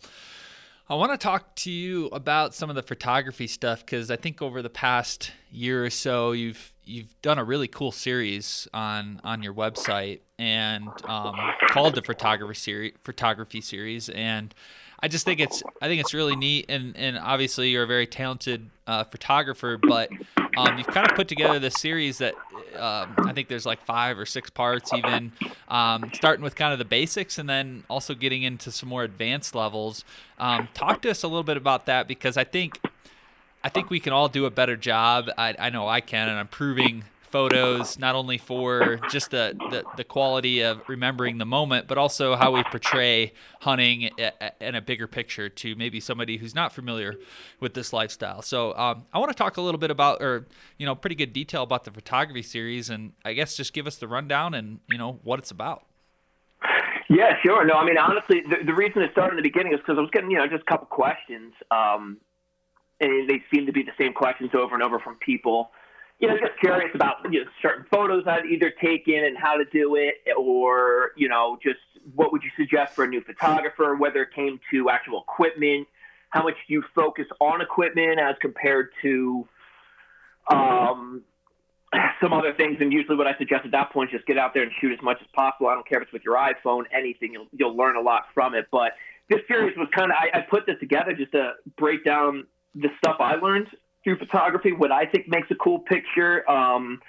I want to talk to you about some of the photography stuff because I think over the past year or so, you've you've done a really cool series on on your website and um, called the photography series photography series and I just think it's I think it's really neat, and and obviously you're a very talented uh, photographer, but um, you've kind of put together this series that um, I think there's like five or six parts, even um, starting with kind of the basics, and then also getting into some more advanced levels. Um, talk to us a little bit about that because I think I think we can all do a better job. I, I know I can, and I'm proving photos, not only for just the, the, the, quality of remembering the moment, but also how we portray hunting in a bigger picture to maybe somebody who's not familiar with this lifestyle. So um, I want to talk a little bit about, or you know, pretty good detail about the photography series, and I guess just give us the rundown and you know what it's about. Yeah, sure. No, I mean honestly, the, the reason it started in the beginning is because I was getting you know just a couple questions, um, and they seem to be the same questions over and over from people you know, just curious about you know, certain photos I'd either taken and how to do it, or you know, just what would you suggest for a new photographer, whether it came to actual equipment, how much do you focus on equipment as compared to um, some other things. And usually, what I suggest at that point is just get out there and shoot as much as possible. I don't care if it's with your iPhone, anything. You'll you'll learn a lot from it. But this series was kind of I, I put this together just to break down the stuff I learned through photography, what I think makes a cool picture, um,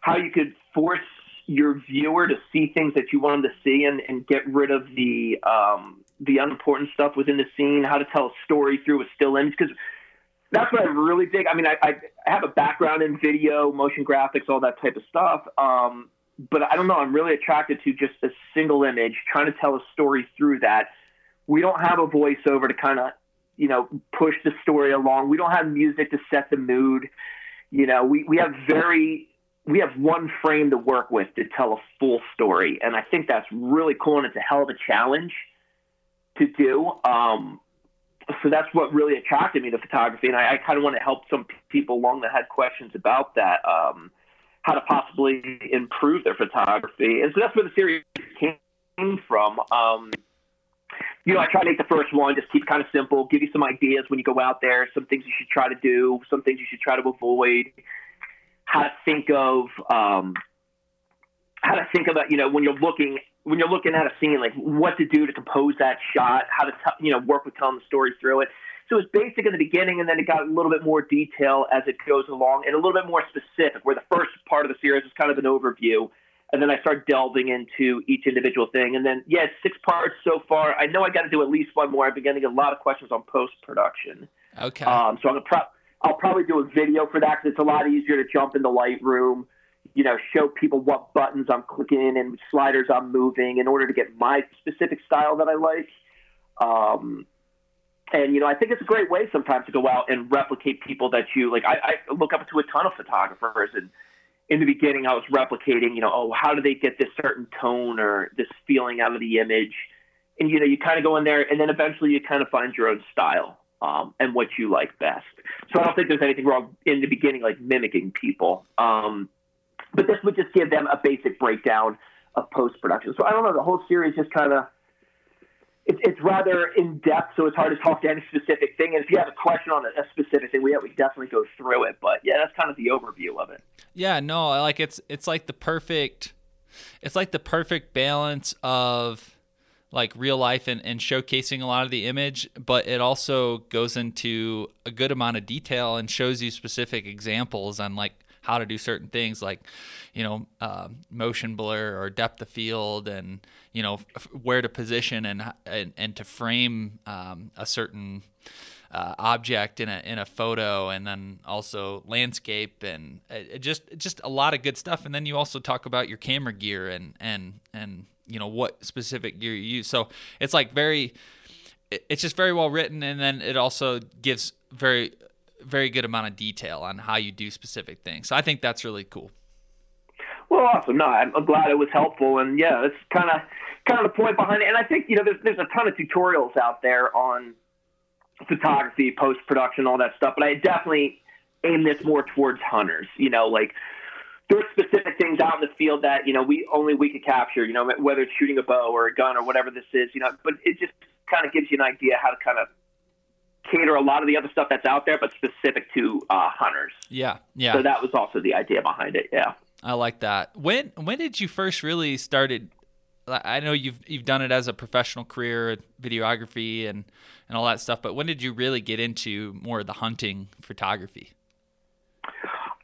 how you could force your viewer to see things that you want them to see and, and get rid of the um, the unimportant stuff within the scene, how to tell a story through a still image. Because that's what I really dig. I mean, I, I have a background in video, motion graphics, all that type of stuff. Um, but I don't know. I'm really attracted to just a single image, trying to tell a story through that. We don't have a voiceover to kind of you know, push the story along. We don't have music to set the mood. You know, we, we have very we have one frame to work with to tell a full story, and I think that's really cool, and it's a hell of a challenge to do. Um, so that's what really attracted me to photography, and I, I kind of want to help some people along that had questions about that, um, how to possibly improve their photography, and so that's where the series came from. Um, you know, I try to make the first one just keep kind of simple, give you some ideas when you go out there, some things you should try to do, some things you should try to avoid, how to think of, um, how to think about, you know, when you're looking, when you're looking at a scene, like what to do to compose that shot, how to, t- you know, work with telling the story through it. So it's basic in the beginning, and then it got a little bit more detail as it goes along, and a little bit more specific. Where the first part of the series is kind of an overview, and then I start delving into each individual thing. And then, yeah, six parts so far. I know I got to do at least one more. I've been getting a lot of questions on post production. Okay. Um, so I'm gonna pro- I'll probably do a video for that because it's a lot easier to jump in the Lightroom, you know, show people what buttons I'm clicking and sliders I'm moving in order to get my specific style that I like. Um, and you know, I think it's a great way sometimes to go out and replicate people that you like. I, I look up to a ton of photographers and in the beginning, I was replicating, you know, oh, how do they get this certain tone or this feeling out of the image? And, you know, you kind of go in there and then eventually you kind of find your own style um, and what you like best. So I don't think there's anything wrong in the beginning, like mimicking people. Um, but this would just give them a basic breakdown of post production. So I don't know, the whole series just kind of it's, it's rather in depth, so it's hard to talk to any specific thing. And if you have a question on a, specific thing, we we definitely go through it. But yeah, that's kind of the overview of it. Yeah, no, like it's it's like the perfect, it's like the perfect balance of like real life and, and showcasing a lot of the image, but it also goes into a good amount of detail and shows you specific examples on like how to do certain things like you know uh, motion blur or depth of field and you know f- where to position and and, and to frame um, a certain uh, object in a in a photo and then also landscape and it just just a lot of good stuff and then you also talk about your camera gear and and and you know what specific gear you use so it's like very it's just very well written and then it also gives very very good amount of detail on how you do specific things. So I think that's really cool. Well, awesome. No, I'm glad it was helpful, and yeah, it's kind of kind of the point behind it. And I think you know there's there's a ton of tutorials out there on photography, post production, all that stuff. But I definitely aim this more towards hunters. You know, like there's specific things out in the field that you know we only we could capture. You know, whether it's shooting a bow or a gun or whatever this is. You know, but it just kind of gives you an idea how to kind of cater a lot of the other stuff that's out there, but specific to uh, hunters. Yeah, yeah. So that was also the idea behind it. Yeah. I like that. When when did you first really started? I know you've you've done it as a professional career, videography and and all that stuff. But when did you really get into more of the hunting photography?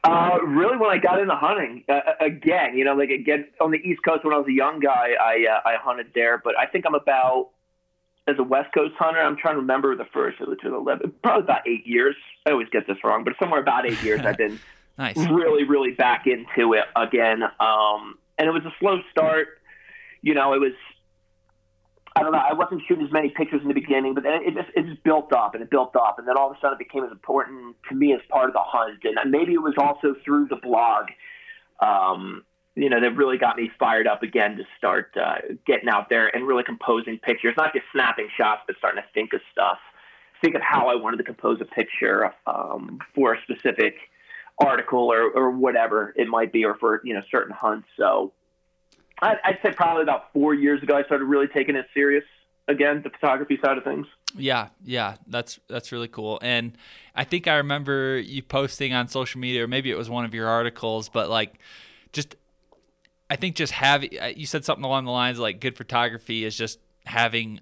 Uh, really, when I got into hunting, uh, again, you know, like again on the East Coast when I was a young guy, I uh, I hunted there. But I think I'm about as a West Coast hunter. I'm trying to remember the first or the eleven, probably about eight years. I always get this wrong, but somewhere about eight years I've been nice. really, really back into it again. Um, and it was a slow start. You know, it was I don't know. I wasn't shooting as many pictures in the beginning, but then it just it just built up and it built up, and then all of a sudden it became as important to me as part of the hunt. And maybe it was also through the blog, um, you know, that really got me fired up again to start uh, getting out there and really composing pictures, not just snapping shots, but starting to think of stuff, think of how I wanted to compose a picture um, for a specific article or, or whatever it might be, or for you know certain hunts. So I'd say probably about four years ago, I started really taking it serious again, the photography side of things. Yeah, yeah, that's that's really cool. And I think I remember you posting on social media, or maybe it was one of your articles, but like, just I think just having uh, you said something along the lines like good photography is just having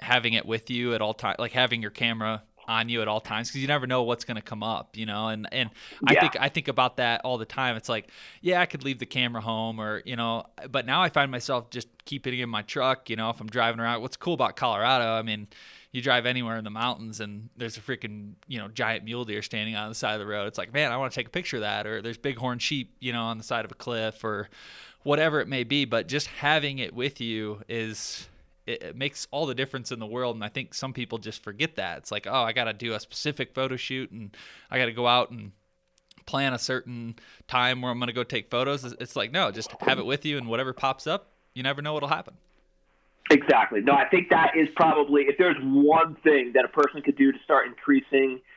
having it with you at all times, like having your camera on you at all times because you never know what's going to come up, you know. And and I think I think about that all the time. It's like, yeah, I could leave the camera home, or you know, but now I find myself just keeping it in my truck. You know, if I'm driving around. What's cool about Colorado? I mean, you drive anywhere in the mountains and there's a freaking you know giant mule deer standing on the side of the road. It's like, man, I want to take a picture of that. Or there's bighorn sheep, you know, on the side of a cliff, or whatever it may be. But just having it with you is it, it, makes all the difference in the world. And I think some people just forget that. It's like, oh, I got to do a specific photo shoot and I got to go out and plan a certain time where I'm going to go take photos. It's like, no, just have it with you and whatever pops up, you never know what'll happen. Exactly. No, I think that is probably, if there's one thing that a person could do to start increasing –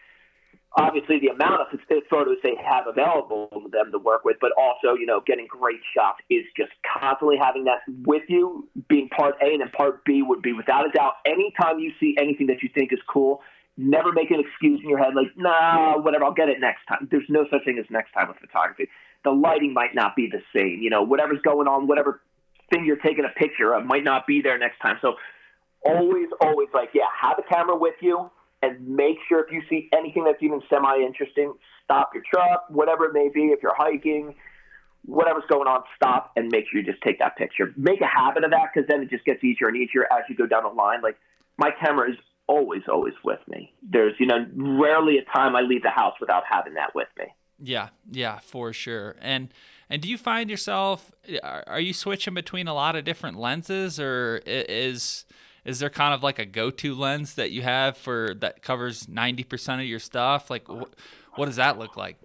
obviously the amount of photos they have available to them to work with, but also, you know, getting great shots is just constantly having that with you, being part A, and then part B would be without a doubt, anytime you see anything that you think is cool, never make an excuse in your head like, nah, whatever, I'll get it next time. There's no such thing as next time with photography. The lighting might not be the same. You know, whatever's going on, whatever thing you're taking a picture of might not be there next time. So always, always like, yeah, have a camera with you and make sure if you see anything that's even semi interesting, stop your truck, whatever it may be. If you're hiking, whatever's going on, stop and make sure you just take that picture. Make a habit of that because then it just gets easier and easier as you go down the line. Like my camera is always, always with me. There's, you know, rarely a time I leave the house without having that with me. Yeah, yeah, for sure. And and do you find yourself are you switching between a lot of different lenses or is is there kind of like a go-to lens that you have for that covers 90% of your stuff? Like wh- what does that look like?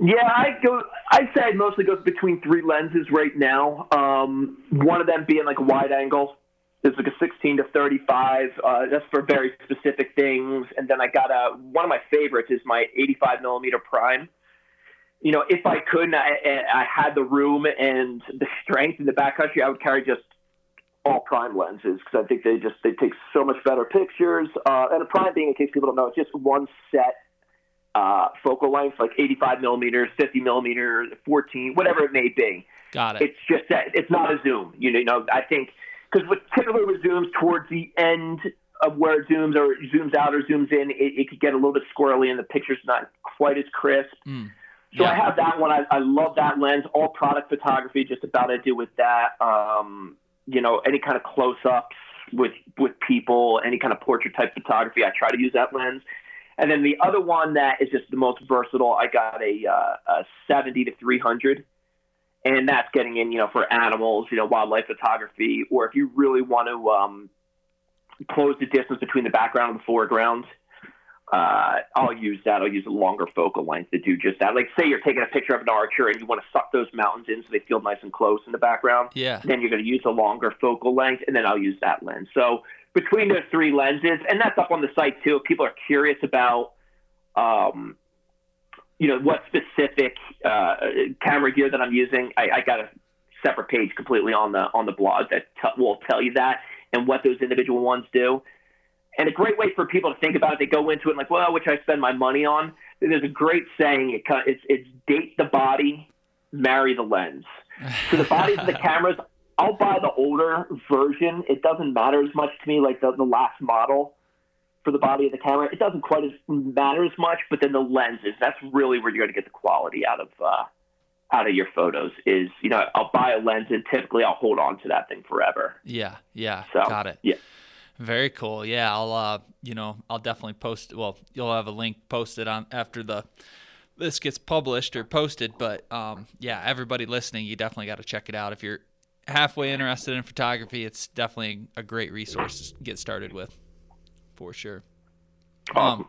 Yeah i go i say i mostly goes between three lenses right now. Um, one of them being like a wide angle. It's like a 16 to 35 uh, that's for very specific things. And then i got a one of my favorites is my 85 millimeter prime. You know, if I could, I, I had the room and the strength in the backcountry, I would carry just all prime lenses because I think they just they take so much better pictures. Uh, and a prime being, in case people don't know, it's just one set uh, focal length, like 85 millimeters, 50 millimeters, 14, whatever it may be. Got it. It's just that it's not a zoom. You know, you know I think because what typically with zooms towards the end of where it zooms or zooms out or zooms in, it, it could get a little bit squirrely and the picture's not quite as crisp. Mm. So yeah. I have that one. I, I love that lens. All product photography, just about I do with that. Um, you know, any kind of close ups with with people, any kind of portrait type photography, I try to use that lens. And then the other one that is just the most versatile, I got a, uh, a 70 to 300, and that's getting in, you know, for animals, you know, wildlife photography, or if you really want to um, close the distance between the background and the foreground. Uh, I'll use that. I'll use a longer focal length to do just that. Like, say you're taking a picture of an archer and you want to suck those mountains in so they feel nice and close in the background. Yeah. Then you're going to use a longer focal length, and then I'll use that lens. So between those three lenses, and that's up on the site too. If people are curious about, um, you know, what specific uh, camera gear that I'm using, I, I got a separate page completely on the on the blog that t- will tell you that and what those individual ones do. And a great way for people to think about it, they go into it like, well, which I spend my money on. There's a great saying. It, it's it's date the body, marry the lens. So the bodies of the cameras, I'll buy the older version. It doesn't matter as much to me, like the, the last model for the body of the camera. It doesn't quite as matter as much, but then the lenses, that's really where you're going to get the quality out of uh, out of your photos. Is you know I'll buy a lens and typically I'll hold on to that thing forever. Yeah, yeah, So, got it. Yeah. Very cool. Yeah, I'll uh, you know, I'll definitely post. Well, you'll have a link posted on after the this gets published or posted. But um, yeah, everybody listening, you definitely got to check it out if you're halfway interested in photography. It's definitely a great resource to get started with, for sure. Awesome. Um,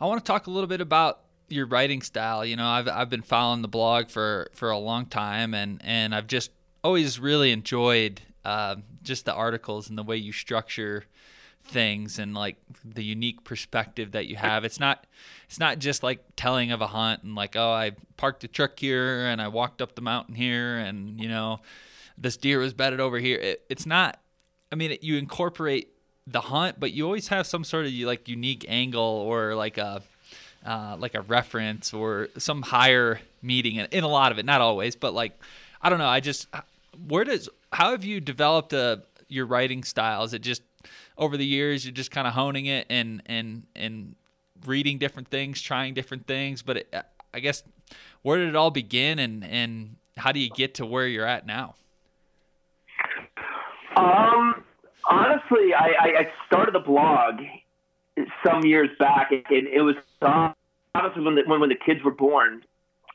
I want to talk a little bit about your writing style. You know, I've I've been following the blog for for a long time, and and I've just always really enjoyed uh, just the articles and the way you structure things and like the unique perspective that you have. It's not it's not just like telling of a hunt and like oh I parked the truck here and I walked up the mountain here and you know this deer was bedded over here. It, it's not. I mean, it, you incorporate the hunt, but you always have some sort of like unique angle or like a uh, like a reference or some higher meeting in, in a lot of it. Not always, but like I don't know. I just where does how have you developed a your writing style? Is it just over the years you're just kind of honing it and and and reading different things, trying different things? But it, I guess where did it all begin, and and how do you get to where you're at now? Um, honestly, I, I, started the blog some years back, and it was honestly when the, when when the kids were born,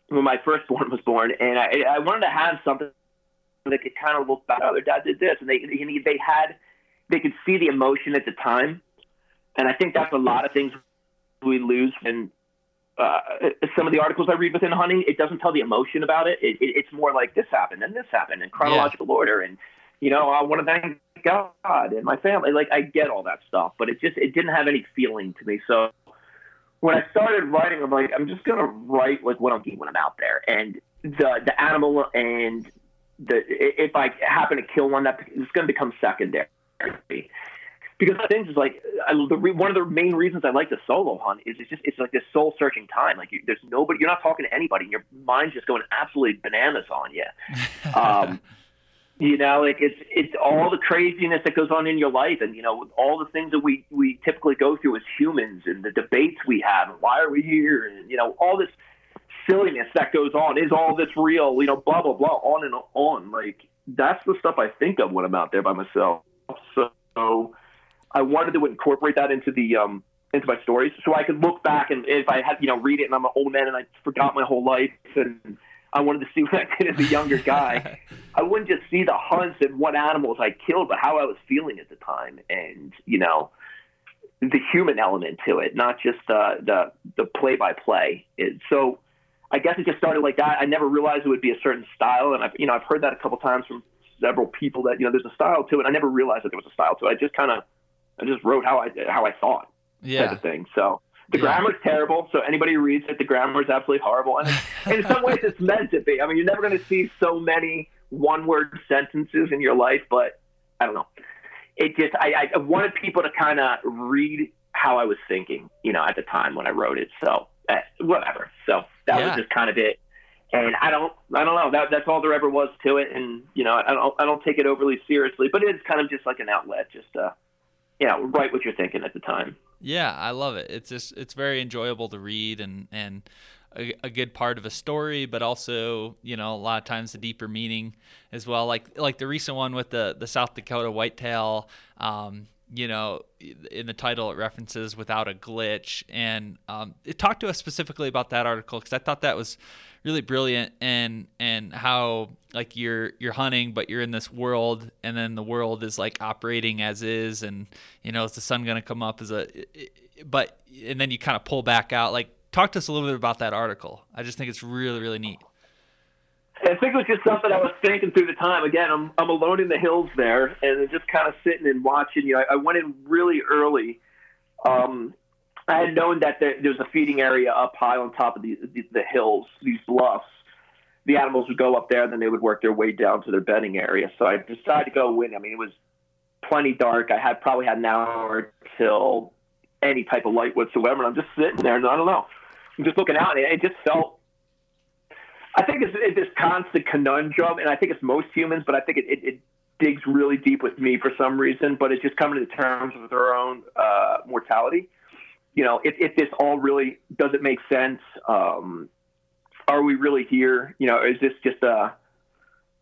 when my firstborn was born, and I, I wanted to have something that could kind of look back. Oh, their dad did this, and they they had they could see the emotion at the time, and I think that's a lot of things we lose in uh, some of the articles I read within hunting. It doesn't tell the emotion about it. it, it it's more like this happened and this happened in chronological yeah. order, and you know I want to thank God and my family. Like I get all that stuff, but it just it didn't have any feeling to me. So when I started writing, I'm like, I'm just gonna write like what I'm doing when I'm out there, and the the animal and the if I happen to kill one, that it's gonna become secondary. Because things is like I, the re, one of the main reasons I like the solo hunt is it's just it's like this soul searching time. Like you, there's nobody, you're not talking to anybody, and your mind's just going absolutely bananas on you. Um, you know, like it's it's all the craziness that goes on in your life, and you know, all the things that we we typically go through as humans, and the debates we have, and why are we here, and you know, all this silliness that goes on. Is all this real? You know, blah blah blah, on and on. Like that's the stuff I think of when I'm out there by myself. So I wanted to incorporate that into the um into my stories, so I could look back and if I had you know read it, and I'm an old man and I forgot my whole life and I wanted to see what I did as a younger guy. I wouldn't just see the hunts and what animals I killed, but how I was feeling at the time, and you know, the human element to it, not just uh, the the play by play. So, I guess it just started like that. I never realized it would be a certain style, and I've you know I've heard that a couple times from several people that you know there's a style to it. I never realized that there was a style to it. I just kind of I just wrote how I how I thought, yeah. type of thing. So the Yeah. grammar's terrible, so anybody who reads it, the grammar is absolutely horrible. And in some ways, it's meant to be. I mean, you're never going to see so many one-word sentences in your life, but I don't know. It just I, I wanted people to kind of read how I was thinking, you know, at the time when I wrote it. So uh, whatever. So that Yeah. was just kind of it. And I don't, I don't know. That, that's all there ever was to it. And you know, I don't, I don't take it overly seriously, but it's kind of just like an outlet, just uh, you know, write what you're thinking at the time. Yeah, I love it. It's just it's very enjoyable to read and and a, a good part of a story, but also you know a lot of times the deeper meaning as well. Like like the recent one with the the South Dakota whitetail. Um, you know, in the title it references without a glitch, and um, it talked to us specifically about that article because I thought that was really brilliant and and how like you're you're hunting but you're in this world and then the world is like operating as is and you know is the sun going to come up is a but and then you kind of pull back out. Like, talk to us a little bit about that article. I just think it's really really neat. I think it was just something I was thinking through the time. Again, I'm I'm alone in the hills there, and just kind of sitting and watching. You know, I, I went in really early. Um, I had known that there, there was a feeding area up high on top of the, the the hills, these bluffs. The animals would go up there, and then they would work their way down to their bedding area. So I decided to go in. I mean, it was plenty dark. I had probably had an hour till any type of light whatsoever. And I'm just sitting there, and I don't know. I'm just looking out, and it just felt I think it's, it's this constant conundrum, and I think it's most humans, but I think it, it, it digs really deep with me for some reason. But it's just coming to terms with our own uh, mortality. You know, if, if this all really does it make sense? Um, are we really here? You know, is this just a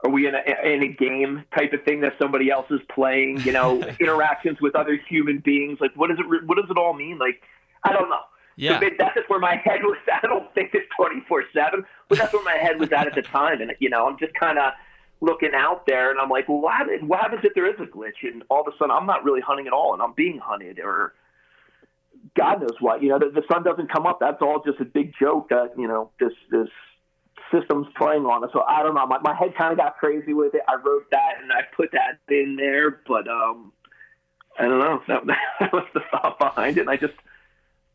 are we in a, in a game type of thing that somebody else is playing? You know, interactions with other human beings. Like, what does it what does it all mean? Like, I don't know. Yeah. So that's just where my head was at. I don't think it's 24 7, but that's where my head was at at the time. And, you know, I'm just kind of looking out there and I'm like, well, what happens, what happens if there is a glitch? And all of a sudden I'm not really hunting at all and I'm being hunted or God knows what. You know, the, the sun doesn't come up. That's all just a big joke that, you know, this, this, system's playing on us. So I don't know. My, my head kind of got crazy with it. I wrote that and I put that in there, but um, I don't know. That, that was the thought behind it. And I just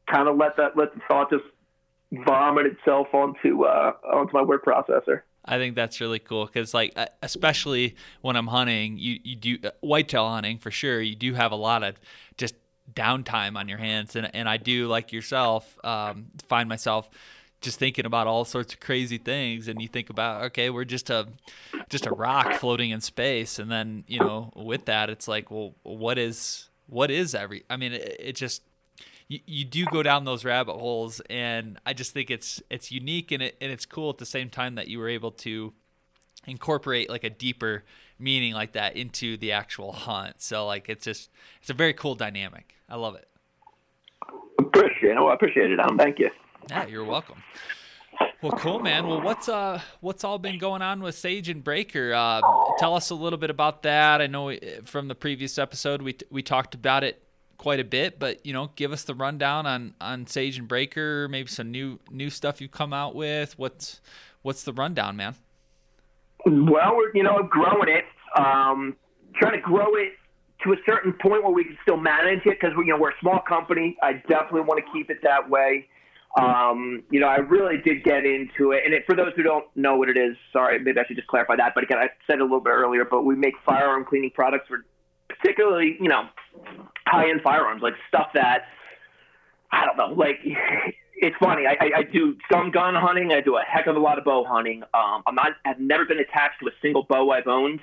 kind of let that let the thought just vomit itself onto uh, onto my word processor. I think that's really cool because, like, especially when I'm hunting, you you do uh, whitetail hunting for sure. You do have a lot of just downtime on your hands, and and I do like yourself um, find myself just thinking about all sorts of crazy things. And you think about okay we're just a just a rock floating in space. And then you know with that it's like well what is what is every i mean it, it just you, you do go down those rabbit holes. And I just think it's it's unique and it and it's cool at the same time that you were able to incorporate like a deeper meaning like that into the actual hunt. So like it's just it's a very cool dynamic. I love it. Appreciate it. Well, I appreciate it, Adam. Thank you. Yeah, you're welcome. Well, cool, man. Well, what's uh, what's all been going on with Sage and Braker? Uh, tell us a little bit about that. I know from the previous episode we we talked about it quite a bit, but you know, give us the rundown on on Sage and Braker, maybe some new new stuff you've come out with. What's what's the rundown, man? Well, we're you know growing it, um, trying to grow it to a certain point where we can still manage it because you know we're a small company. I definitely want to keep it that way. Um, you know, I really did get into it, and it, for those who don't know what it is, sorry, maybe I should just clarify that. But again, I said it a little bit earlier, but we make firearm cleaning products for particularly, you know, high end firearms, like stuff that I don't know, like it's funny. I, I, I do some gun hunting. I do a heck of a lot of bow hunting. Um, I'm not. I've never been attached to a single bow I've owned.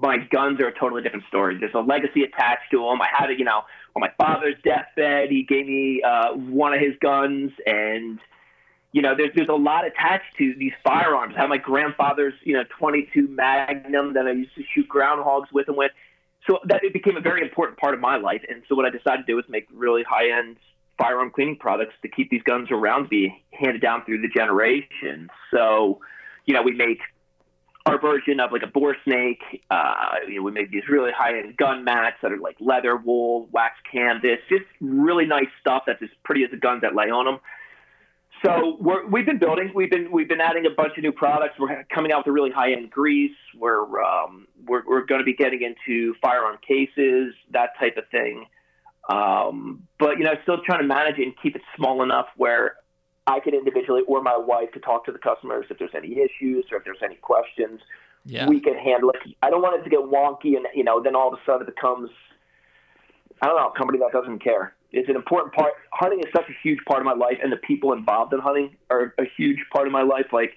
My guns are a totally different story. There's a legacy attached to them. I had it, you know, on my father's deathbed. He gave me uh, one of his guns, and you know, there's there's a lot attached to these firearms. I have my grandfather's, you know, 22 Magnum that I used to shoot groundhogs with and with so that it became a very important part of my life. And so what I decided to do was make really high end firearm cleaning products to keep these guns around, be handed down through the generations. So, you know, we make our version of like a bore snake. Uh, you know, we make these really high end gun mats that are like leather, wool, wax canvas, just really nice stuff that's as pretty as the guns that lay on them. So we have been building. We've been we've been adding a bunch of new products. We're coming out with a really high end grease. We're um, we're, we're going to be getting into firearm cases, that type of thing. Um, but you know, still trying to manage it and keep it small enough where I can individually or my wife could talk to the customers if there's any issues or if there's any questions. Yeah. We can handle it. I don't want it to get wonky and you know then all of a sudden it becomes I don't know a company that doesn't care. It's an important part. Hunting is such a huge part of my life, and the people involved in hunting are a huge part of my life. Like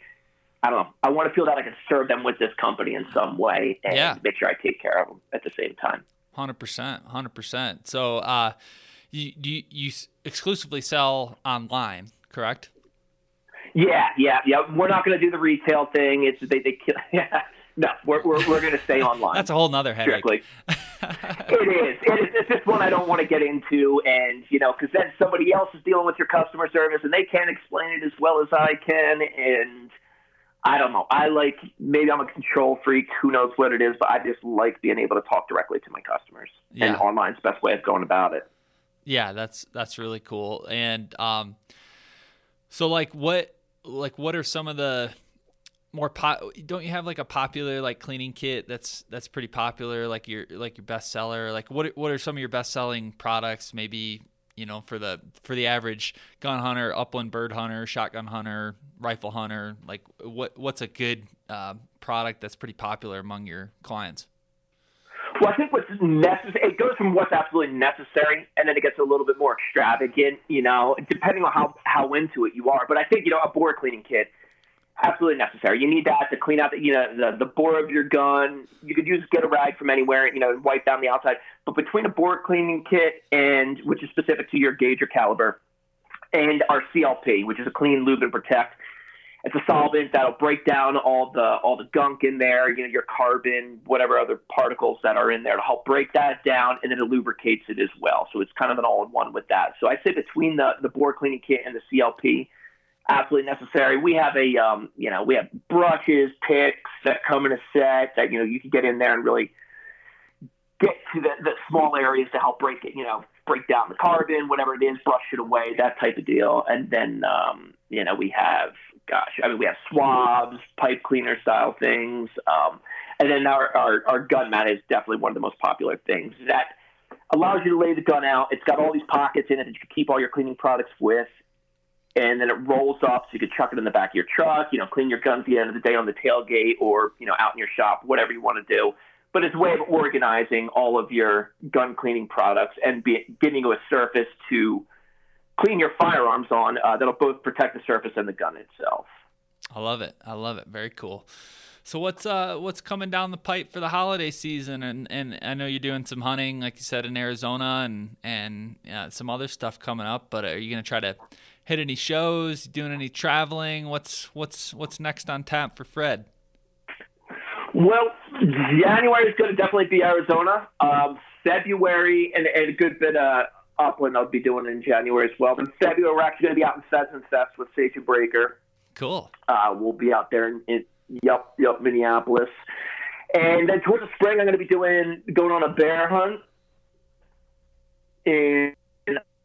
I don't know. I want to feel that I can serve them with this company in some way and yeah. make sure I take care of them at the same time. Hundred percent, hundred percent. So, uh, you, you you exclusively sell online, correct? Yeah, yeah, yeah. We're not going to do the retail thing. It's they they kill. Yeah. No, we're we're, we're going to stay online. That's a whole nother headache. Strictly. it is. It is. It's just one I don't want to get into, and you know, because then somebody else is dealing with your customer service, and they can't explain it as well as I can, and I don't know. I like maybe I'm a control freak. Who knows what it is, but I just like being able to talk directly to my customers. Yeah. And online's the best way of going about it. Yeah, that's that's really cool. And um, so like what like what are some of the more po- don't you have like a popular like cleaning kit that's that's pretty popular like your like your bestseller like what what are some of your best selling products? Maybe you know for the for the average gun hunter upland bird hunter shotgun hunter rifle hunter like what what's a good uh, product that's pretty popular among your clients well, I think what's necessary, it goes from what's absolutely necessary, and then it gets a little bit more extravagant, you know, depending on how, how into it you are. But I think, you know, a bore cleaning kit, absolutely necessary. You need that to clean out the, you know, the, the bore of your gun. You could use get a rag from anywhere, you know, and wipe down the outside. But between a bore cleaning kit and, which is specific to your gauge or caliber, and our CLP, which is a clean lube and protect, it's a solvent that'll break down all the all the gunk in there, you know, your carbon, whatever other particles that are in there to help break that down, and then it lubricates it as well. So it's kind of an all-in-one with that. So I say between the the bore cleaning kit and the CLP, absolutely necessary. We have a um, you know, we have brushes, picks that come in a set that you know you can get in there and really get to the, the small areas to help break it, you know, break down the carbon, whatever it is, brush it away, that type of deal. And then um, you know, we have gosh, I mean, we have swabs, pipe cleaner style things. Um, and then our, our, our gun mat is definitely one of the most popular things that allows you to lay the gun out. It's got all these pockets in it that you can keep all your cleaning products with. And then it rolls up so you can chuck it in the back of your truck, you know, clean your guns at the end of the day on the tailgate or, you know, out in your shop, whatever you want to do. But it's a way of organizing all of your gun cleaning products and be, giving you a surface to clean your firearms on uh, that'll both protect the surface and the gun itself. I love it. I love it. Very cool. So what's uh what's coming down the pipe for the holiday season? And and I know you're doing some hunting, like you said, in Arizona, and and yeah, some other stuff coming up. But are you gonna try to hit any shows? Doing any traveling? What's what's what's next on tap for Fred? Well, January is going to definitely be Arizona. Um, February and, and a good bit of Upland I'll be doing in January as well. In February, we're actually going to be out in Pheasant Fest with and Braker. Cool. Uh, we'll be out there in, in yup, yup, Minneapolis. And then towards the spring, I'm going to be doing going on a bear hunt in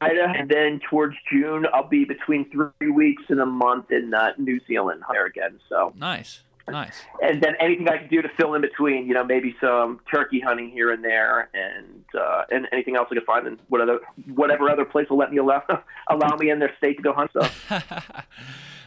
Idaho. and then towards June, I'll be between three weeks and a month in uh, New Zealand there again. So nice. Nice. And then anything I can do to fill in between, you know, maybe some turkey hunting here and there, and uh, and anything else I can find in whatever whatever other place will let me allow allow me in their state to go hunt stuff.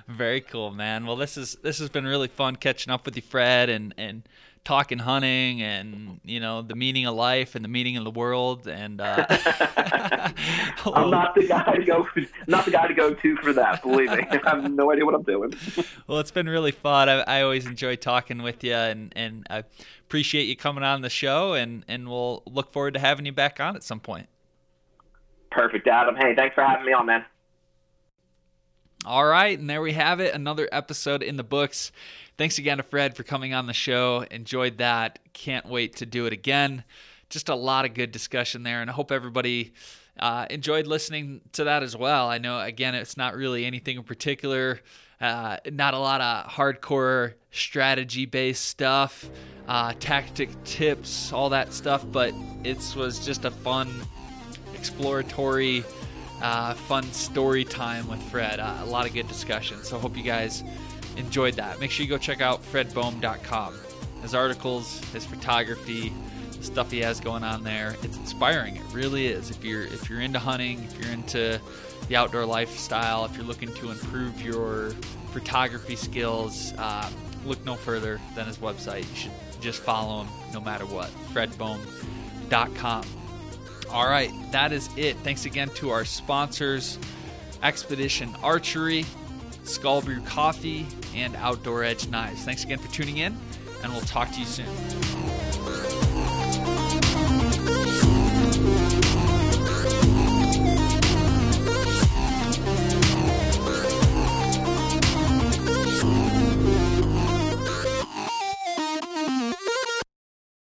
Very cool, man. Well, this is this has been really fun catching up with you, Fred, and and talking hunting and you know the meaning of life and the meaning of the world and uh, I'm not the guy to go not the guy to go to for that believe me. I have no idea what I'm doing. Well it's been really fun. I, I always enjoy talking with you and and I appreciate you coming on the show and and we'll look forward to having you back on at some point. Perfect Adam. Hey thanks for having me on man all right and there we have it another episode in the books Thanks again to Fred for coming on the show. Enjoyed that. Can't wait to do it again. Just a lot of good discussion there, and I hope everybody uh, enjoyed listening to that as well. I know, again, it's not really anything in particular, uh, not a lot of hardcore strategy based stuff, uh, tactic tips, all that stuff, but it was just a fun, exploratory, uh, fun story time with Fred. Uh, a lot of good discussion. So, hope you guys enjoyed that. Make sure you go check out fredbohm.com. His articles, his photography, the stuff he has going on there. It's inspiring. It really is. If you're if you're into hunting, if you're into the outdoor lifestyle, if you're looking to improve your photography skills, uh, look no further than his website. You should just follow him no matter what. fredbohm.com. All right, that is it. Thanks again to our sponsors, Expedition Archery, Skull Brew Coffee, and Outdoor Edge Knives. Thanks again for tuning in, and we'll talk to you soon.